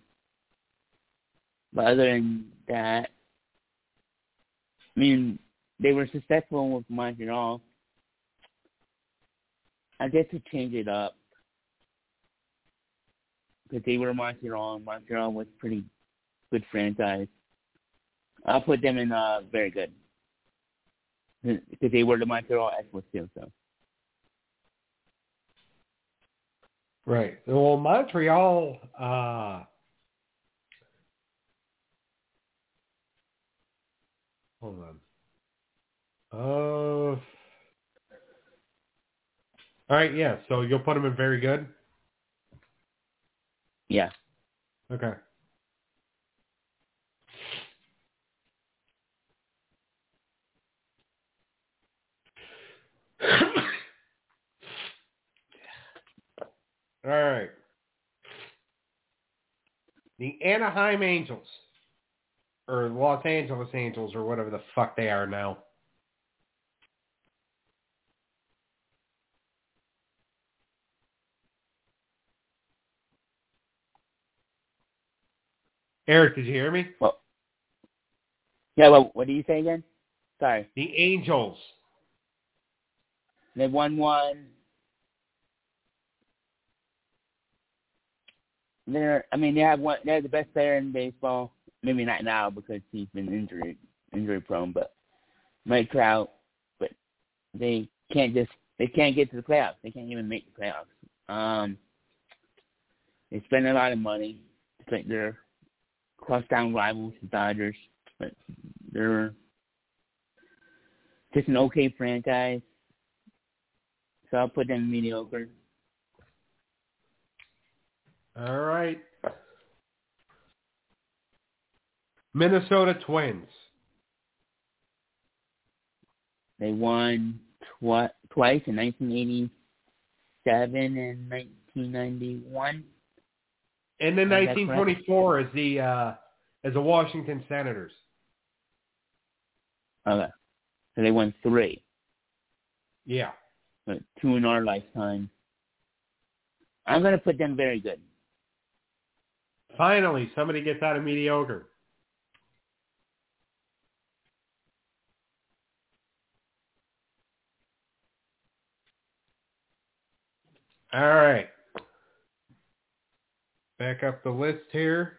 But other than that, I mean, they were successful with Montreal. I guess to change it up because they were Montreal. and Montreal was pretty good franchise. I'll put them in uh very good because they were the Montreal Expos too. So. Right. Well, Montreal, uh, hold on. Uh, all right. Yeah. So you'll put them in very good. Yeah. Okay. All right. The Anaheim Angels, or Los Angeles Angels, or whatever the fuck they are now. Eric, did you hear me? Well, yeah. Well, what do you say again? Sorry. The Angels. They won one. They're I mean they have one they're the best player in baseball. Maybe not now because he's been injury injury prone, but Mike Trout. But they can't just they can't get to the playoffs. They can't even make the playoffs. Um, they spend a lot of money. It's like they're crosstown rivals, the Dodgers, but they're just an okay franchise. So I'll put them mediocre. All right. Minnesota Twins. They won twi- twice in 1987 and 1991. And then 1924 as the uh, as the Washington Senators. Okay. So they won three. Yeah. But two in our lifetime. I'm going to put them very good. Finally, somebody gets out of mediocre. All right. Back up the list here.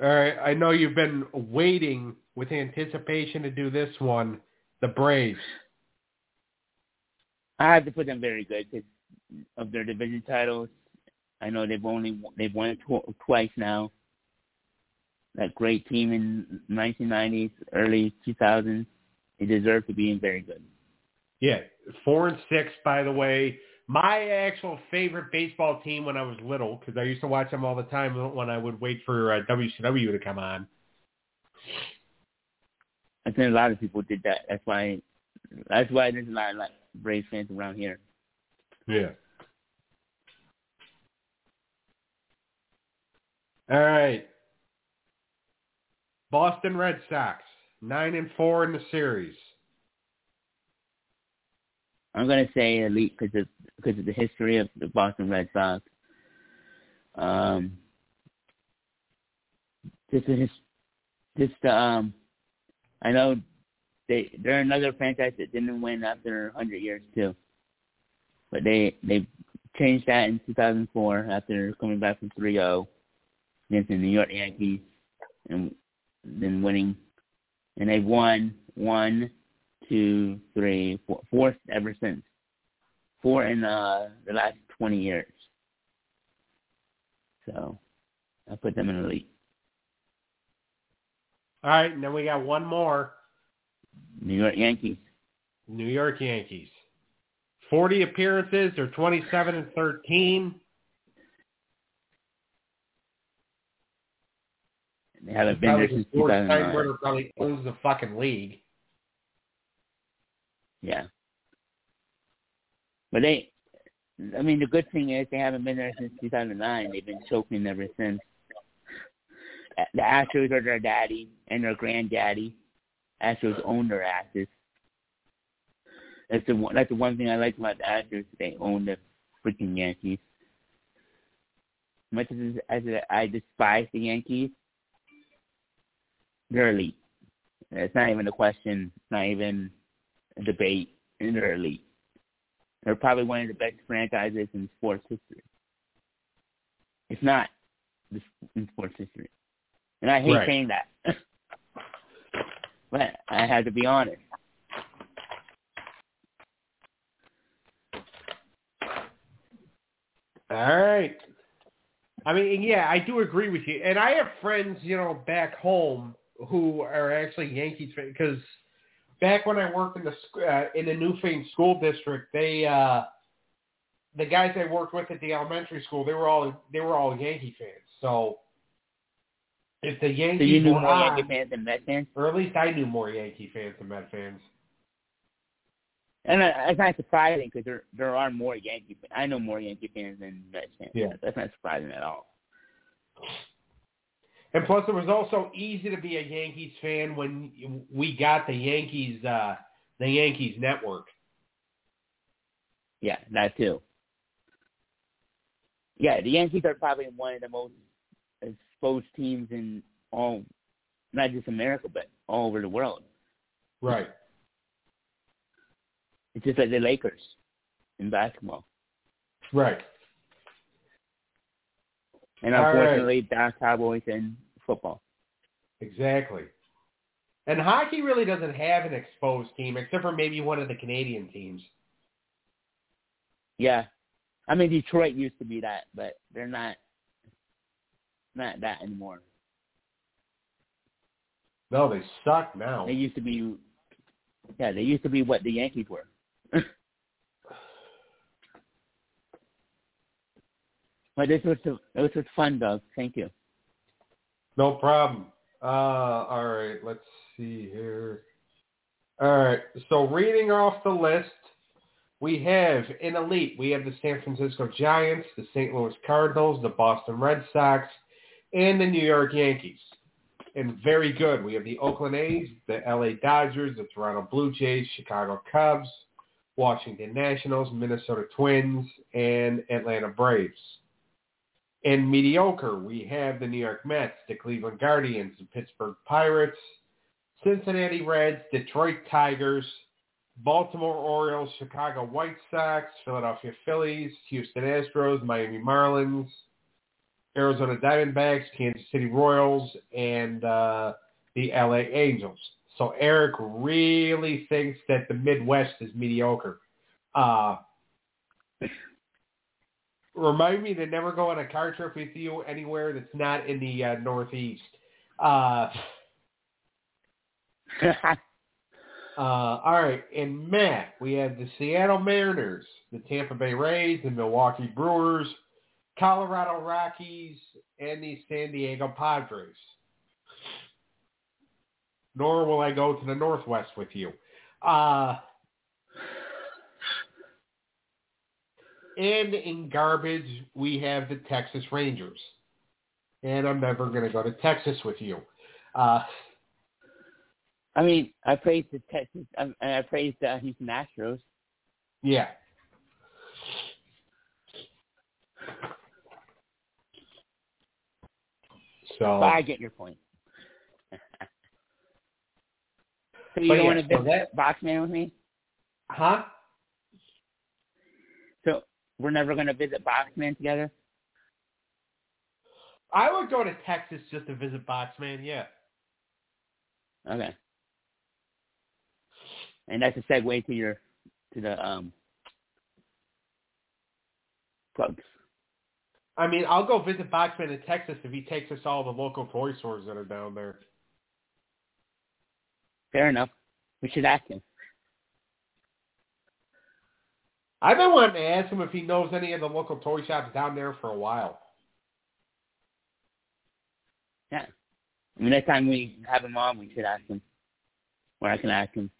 All right. I know you've been waiting with anticipation to do this one. The Braves. I have to put them very good because of their division titles. I know they've only they've won it tw- twice now. That great team in 1990s, early 2000s, they deserve to be in very good. Yeah, four and six, by the way. My actual favorite baseball team when I was little, because I used to watch them all the time when I would wait for uh, WCW to come on. I think a lot of people did that. That's why. That's why there's a lot of like Braves fans around here. Yeah. All right. Boston Red Sox, nine and four in the series. I'm gonna say elite because of because of the history of the Boston Red Sox. Um, just a, just um, I know they they're another franchise that didn't win after 100 years too, but they they changed that in 2004 after coming back from 3-0 against the New York Yankees and then winning, and they've won one, two, three, four, fourth ever since. Four in uh, the last 20 years. So I put them in the league. All right, and then we got one more. New York Yankees. New York Yankees. 40 appearances. They're 27 and 13. Haven't been there since 2009. Where probably owns the fucking league. Yeah. But they, I mean, the good thing is they haven't been there since 2009. They've been choking ever since. The Astros are their daddy and their granddaddy. Astros own their asses. That's the one. That's the one thing I like about the Astros. They own the freaking Yankees. Much as as I despise the Yankees, they're elite. It's not even a question. It's not even a debate. They're elite. They're probably one of the best franchises in sports history. It's not, in sports history. And I hate right. saying that. but I had to be honest. All right. I mean, yeah, I do agree with you. And I have friends, you know, back home who are actually Yankees fans because back when I worked in the uh, in the Newfane school district, they uh the guys I worked with at the elementary school, they were all they were all Yankee fans. So if the Yankees so you knew were more on, Yankee fans than Met fans, or at least I knew more Yankee fans than Met fans. and uh, it's not surprising because there there are more Yankee. I know more Yankee fans than Met fans. Yeah. that's not surprising at all. And plus, it was also easy to be a Yankees fan when we got the Yankees, uh, the Yankees network. Yeah, that too. Yeah, the Yankees are probably one of the most exposed teams in all, not just America, but all over the world. Right. It's just like the Lakers in basketball. Right. And unfortunately, that's Cowboys in football. Exactly. And hockey really doesn't have an exposed team except for maybe one of the Canadian teams. Yeah, I mean Detroit used to be that, but they're not not that anymore. No, they suck now. They used to be, yeah, they used to be what the Yankees were. but this was this was fun, Doug. Thank you. No problem. Uh, all right, let's see here. All right, so reading off the list, we have in elite, we have the San Francisco Giants, the St. Louis Cardinals, the Boston Red Sox, and the New York Yankees. And very good, we have the Oakland A's, the LA Dodgers, the Toronto Blue Jays, Chicago Cubs, Washington Nationals, Minnesota Twins, and Atlanta Braves. In mediocre, we have the New York Mets, the Cleveland Guardians, the Pittsburgh Pirates, Cincinnati Reds, Detroit Tigers, Baltimore Orioles, Chicago White Sox, Philadelphia Phillies, Houston Astros, Miami Marlins, Arizona Diamondbacks, Kansas City Royals, and uh, the LA Angels. So Eric really thinks that the Midwest is mediocre. Uh, remind me to never go on a car trip with you anywhere that's not in the uh, Northeast. Uh, uh, all right, in Matt, we have the Seattle Mariners, the Tampa Bay Rays, the Milwaukee Brewers, Colorado Rockies, and the San Diego Padres. Nor will I go to the Northwest with you. Uh, and in garbage, we have the Texas Rangers. And I'm never going to go to Texas with you. Uh, I mean, I praise the Texas, and I praise the Houston Astros. yeah. So, But I get your point. so you don't yeah, want to so visit Boxman with me? huh? We're never going to visit Boxman together? I would go to Texas just to visit Boxman, yeah. Okay. And that's a segue to your to the um plugs. I mean, I'll go visit Boxman in Texas if he takes us all the local toy stores that are down there. Fair enough. We should ask him. I've been wanting to ask him if he knows any of the local toy shops down there for a while. Yeah. I mean, next time we have him on, we should ask him. Or I can ask him.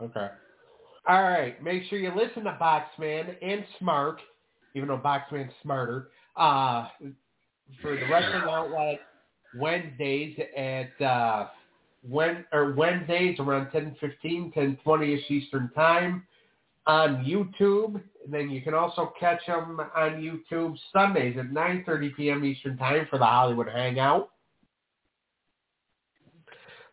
Okay. All right. Make sure you listen to Boxman and Smart, even though Boxman's smarter, uh, for the Wrestling Outlet Wednesdays at uh, when or Wednesdays around 10:15, 10:20ish Eastern Time on YouTube. And then you can also catch them on YouTube Sundays at 9:30 p.m. Eastern Time for the Hollywood Hangout.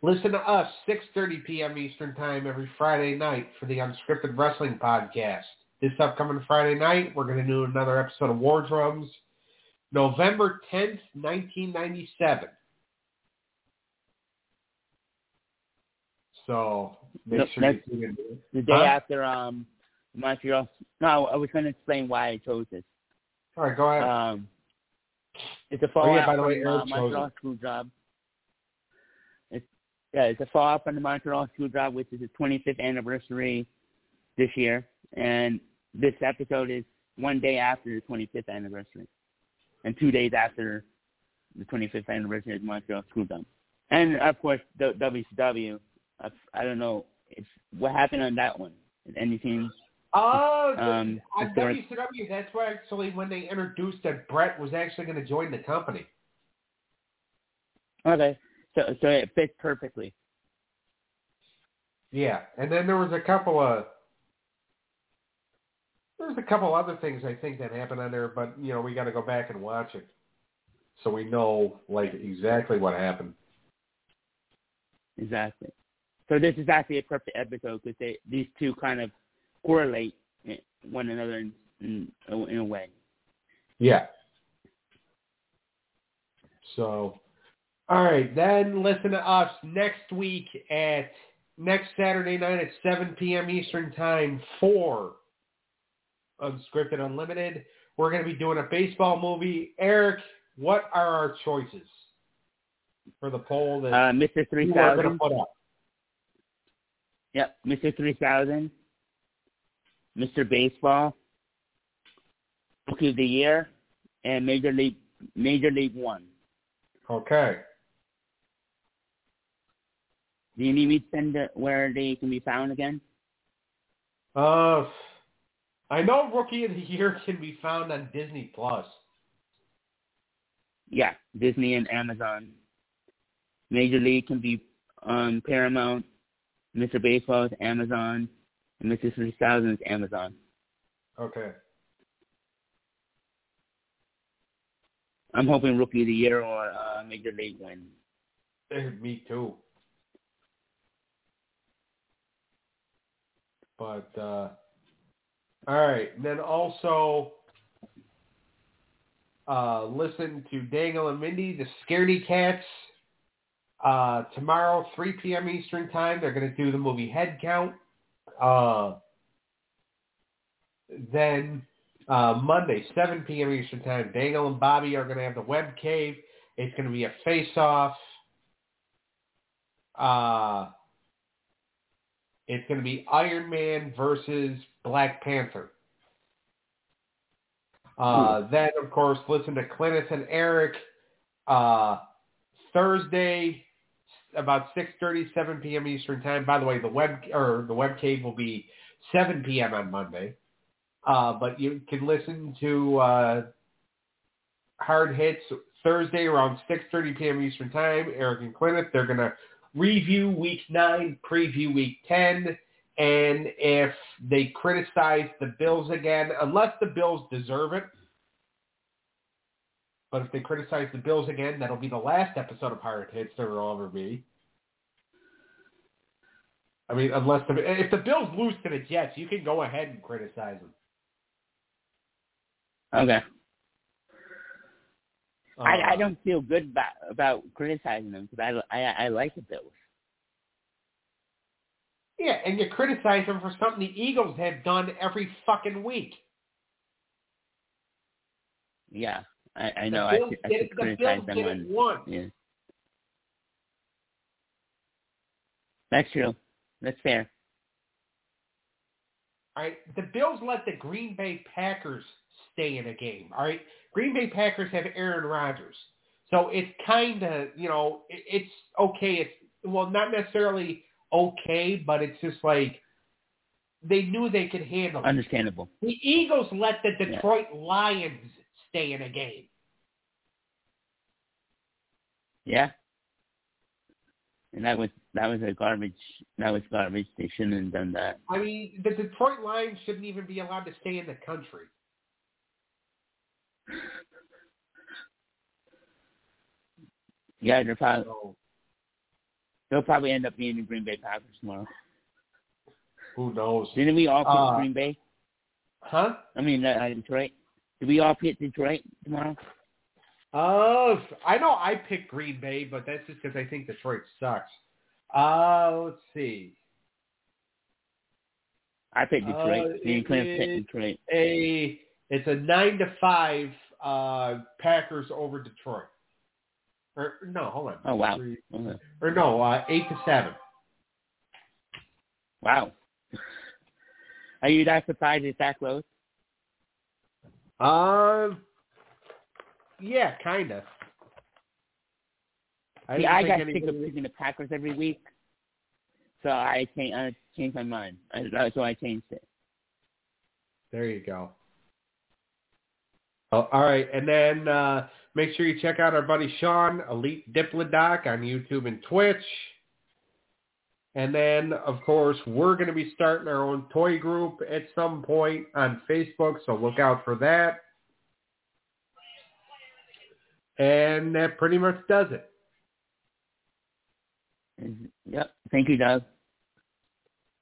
Listen to us 6:30 p.m. Eastern Time every Friday night for the Unscripted Wrestling Podcast. This upcoming Friday night, we're going to do another episode of War Drums, November 10th, 1997. So make Nope, sure you tune in. The day after um Montreal. No, I was going to explain why I chose this. All right, go ahead. Um, it's a Oh, yeah, by the way, from uh, Montreal screw job. It's yeah, it's a fallout from the Montreal screw job, which is the 25th anniversary this year, and this episode is one day after the 25th anniversary, and two days after the 25th anniversary of Montreal screw job, and of course the WCW. I, I don't know if what happened on that one. Anything? Oh, um, on WCW, that's why actually when they introduced that Bret was actually going to join the company. Okay, so so it fits perfectly. Yeah, and then there was a couple of there was a couple other things I think that happened on there, but you know we got to go back and watch it so we know like exactly what happened. Exactly. So this is actually a perfect episode because they these two kind of correlate one another in, in, in a way. Yeah. So, all right, then listen to us next week at next Saturday night at 7 p.m. Eastern Time for Unscripted Unlimited. We're going to be doing a baseball movie. Eric, what are our choices for the poll that Uh, Mr. Three you are going to put up? Yep, Mr. Three Thousand. Mr. Baseball. Rookie of the Year, and Major League Major League One. Okay. Do you need me to send it where they can be found again? Uh, I know Rookie of the Year can be found on Disney Plus. Yeah, Disney and Amazon. Major League can be on Paramount. Mr. Baseball is Amazon, and Mr. 3000 is Amazon. Okay. I'm hoping Rookie of the Year or uh, Major League win. Me too. But uh all right. And then also uh listen to Daniel and Mindy, the Scaredy Cats. Uh tomorrow, three PM Eastern time, they're gonna do the movie Head Count. Uh then uh Monday, seven PM Eastern time, Daniel and Bobby are gonna have the web cave. It's gonna be a face off. Uh, it's going to be Iron Man versus Black Panther. Uh, then, of course, listen to Clintus and Eric uh, Thursday about 6.30, 7 p.m. Eastern Time. By the way, the web or the web cave will be 7 p.m. on Monday. Uh, but you can listen to uh, Hard Hits Thursday around 6.30 p.m. Eastern Time. Eric and Clintus, they're going to review week nine, preview week 10, and if they criticize the Bills again, unless the Bills deserve it, but if they criticize the Bills again, that'll be the last episode of Pirate Hits there will ever be. I mean, unless the, if the Bills lose to the Jets, you can go ahead and criticize them. Okay. Uh, I, I don't feel good about, about criticizing them because I, I, I like the Bills. Yeah, and you criticize them for something the Eagles have done every fucking week. Yeah, I, I know. The I should, I did should the criticize them it once. Yeah. That's true. That's fair. All right, the Bills let the Green Bay Packers stay in a game. All right, Green Bay Packers have Aaron Rodgers, so it's kind of you know it, it's okay. It's well, not necessarily okay, but it's just like they knew they could handle it. Understandable. The Eagles let the Yeah. Detroit Lions stay in a game. Yeah. And that was that was a garbage. That was garbage. They shouldn't have done that. I mean, the Detroit Lions shouldn't even be allowed to stay in the country. Yeah, they're probably So they'll probably end up being the Green Bay Packers tomorrow. who knows? Didn't we all pick Uh, Green Bay? Huh? I mean, uh, Detroit. Did we all pick Detroit tomorrow? Uh, I know I picked Green Bay, but that's just because I think Detroit sucks. Uh, let's see. I picked Detroit. Uh, Me Clint picked Detroit. A it's a nine to five uh Packers over Detroit. Or no, hold on. Oh wow. Three- Okay. or no, uh, eight to seven. Wow. Are you that surprised it's that close? Uh, yeah, kind of. I, See, I think got sick of picking the Packers every week, so I changed. I changed my mind. I, so I changed it. There you go. Oh, all right, and then uh, make sure you check out our buddy Sean, Elite Diplodoc, on YouTube and Twitch. And then, of course, we're going to be starting our own toy group at some point on Facebook, so look out for that. And that pretty much does it. Yep. Thank you, Doug.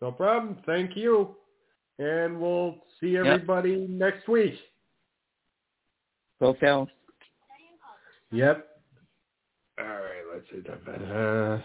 No problem. Thank you. And we'll see everybody next week. Go Phil. Yep. All right, let's see that. Uh,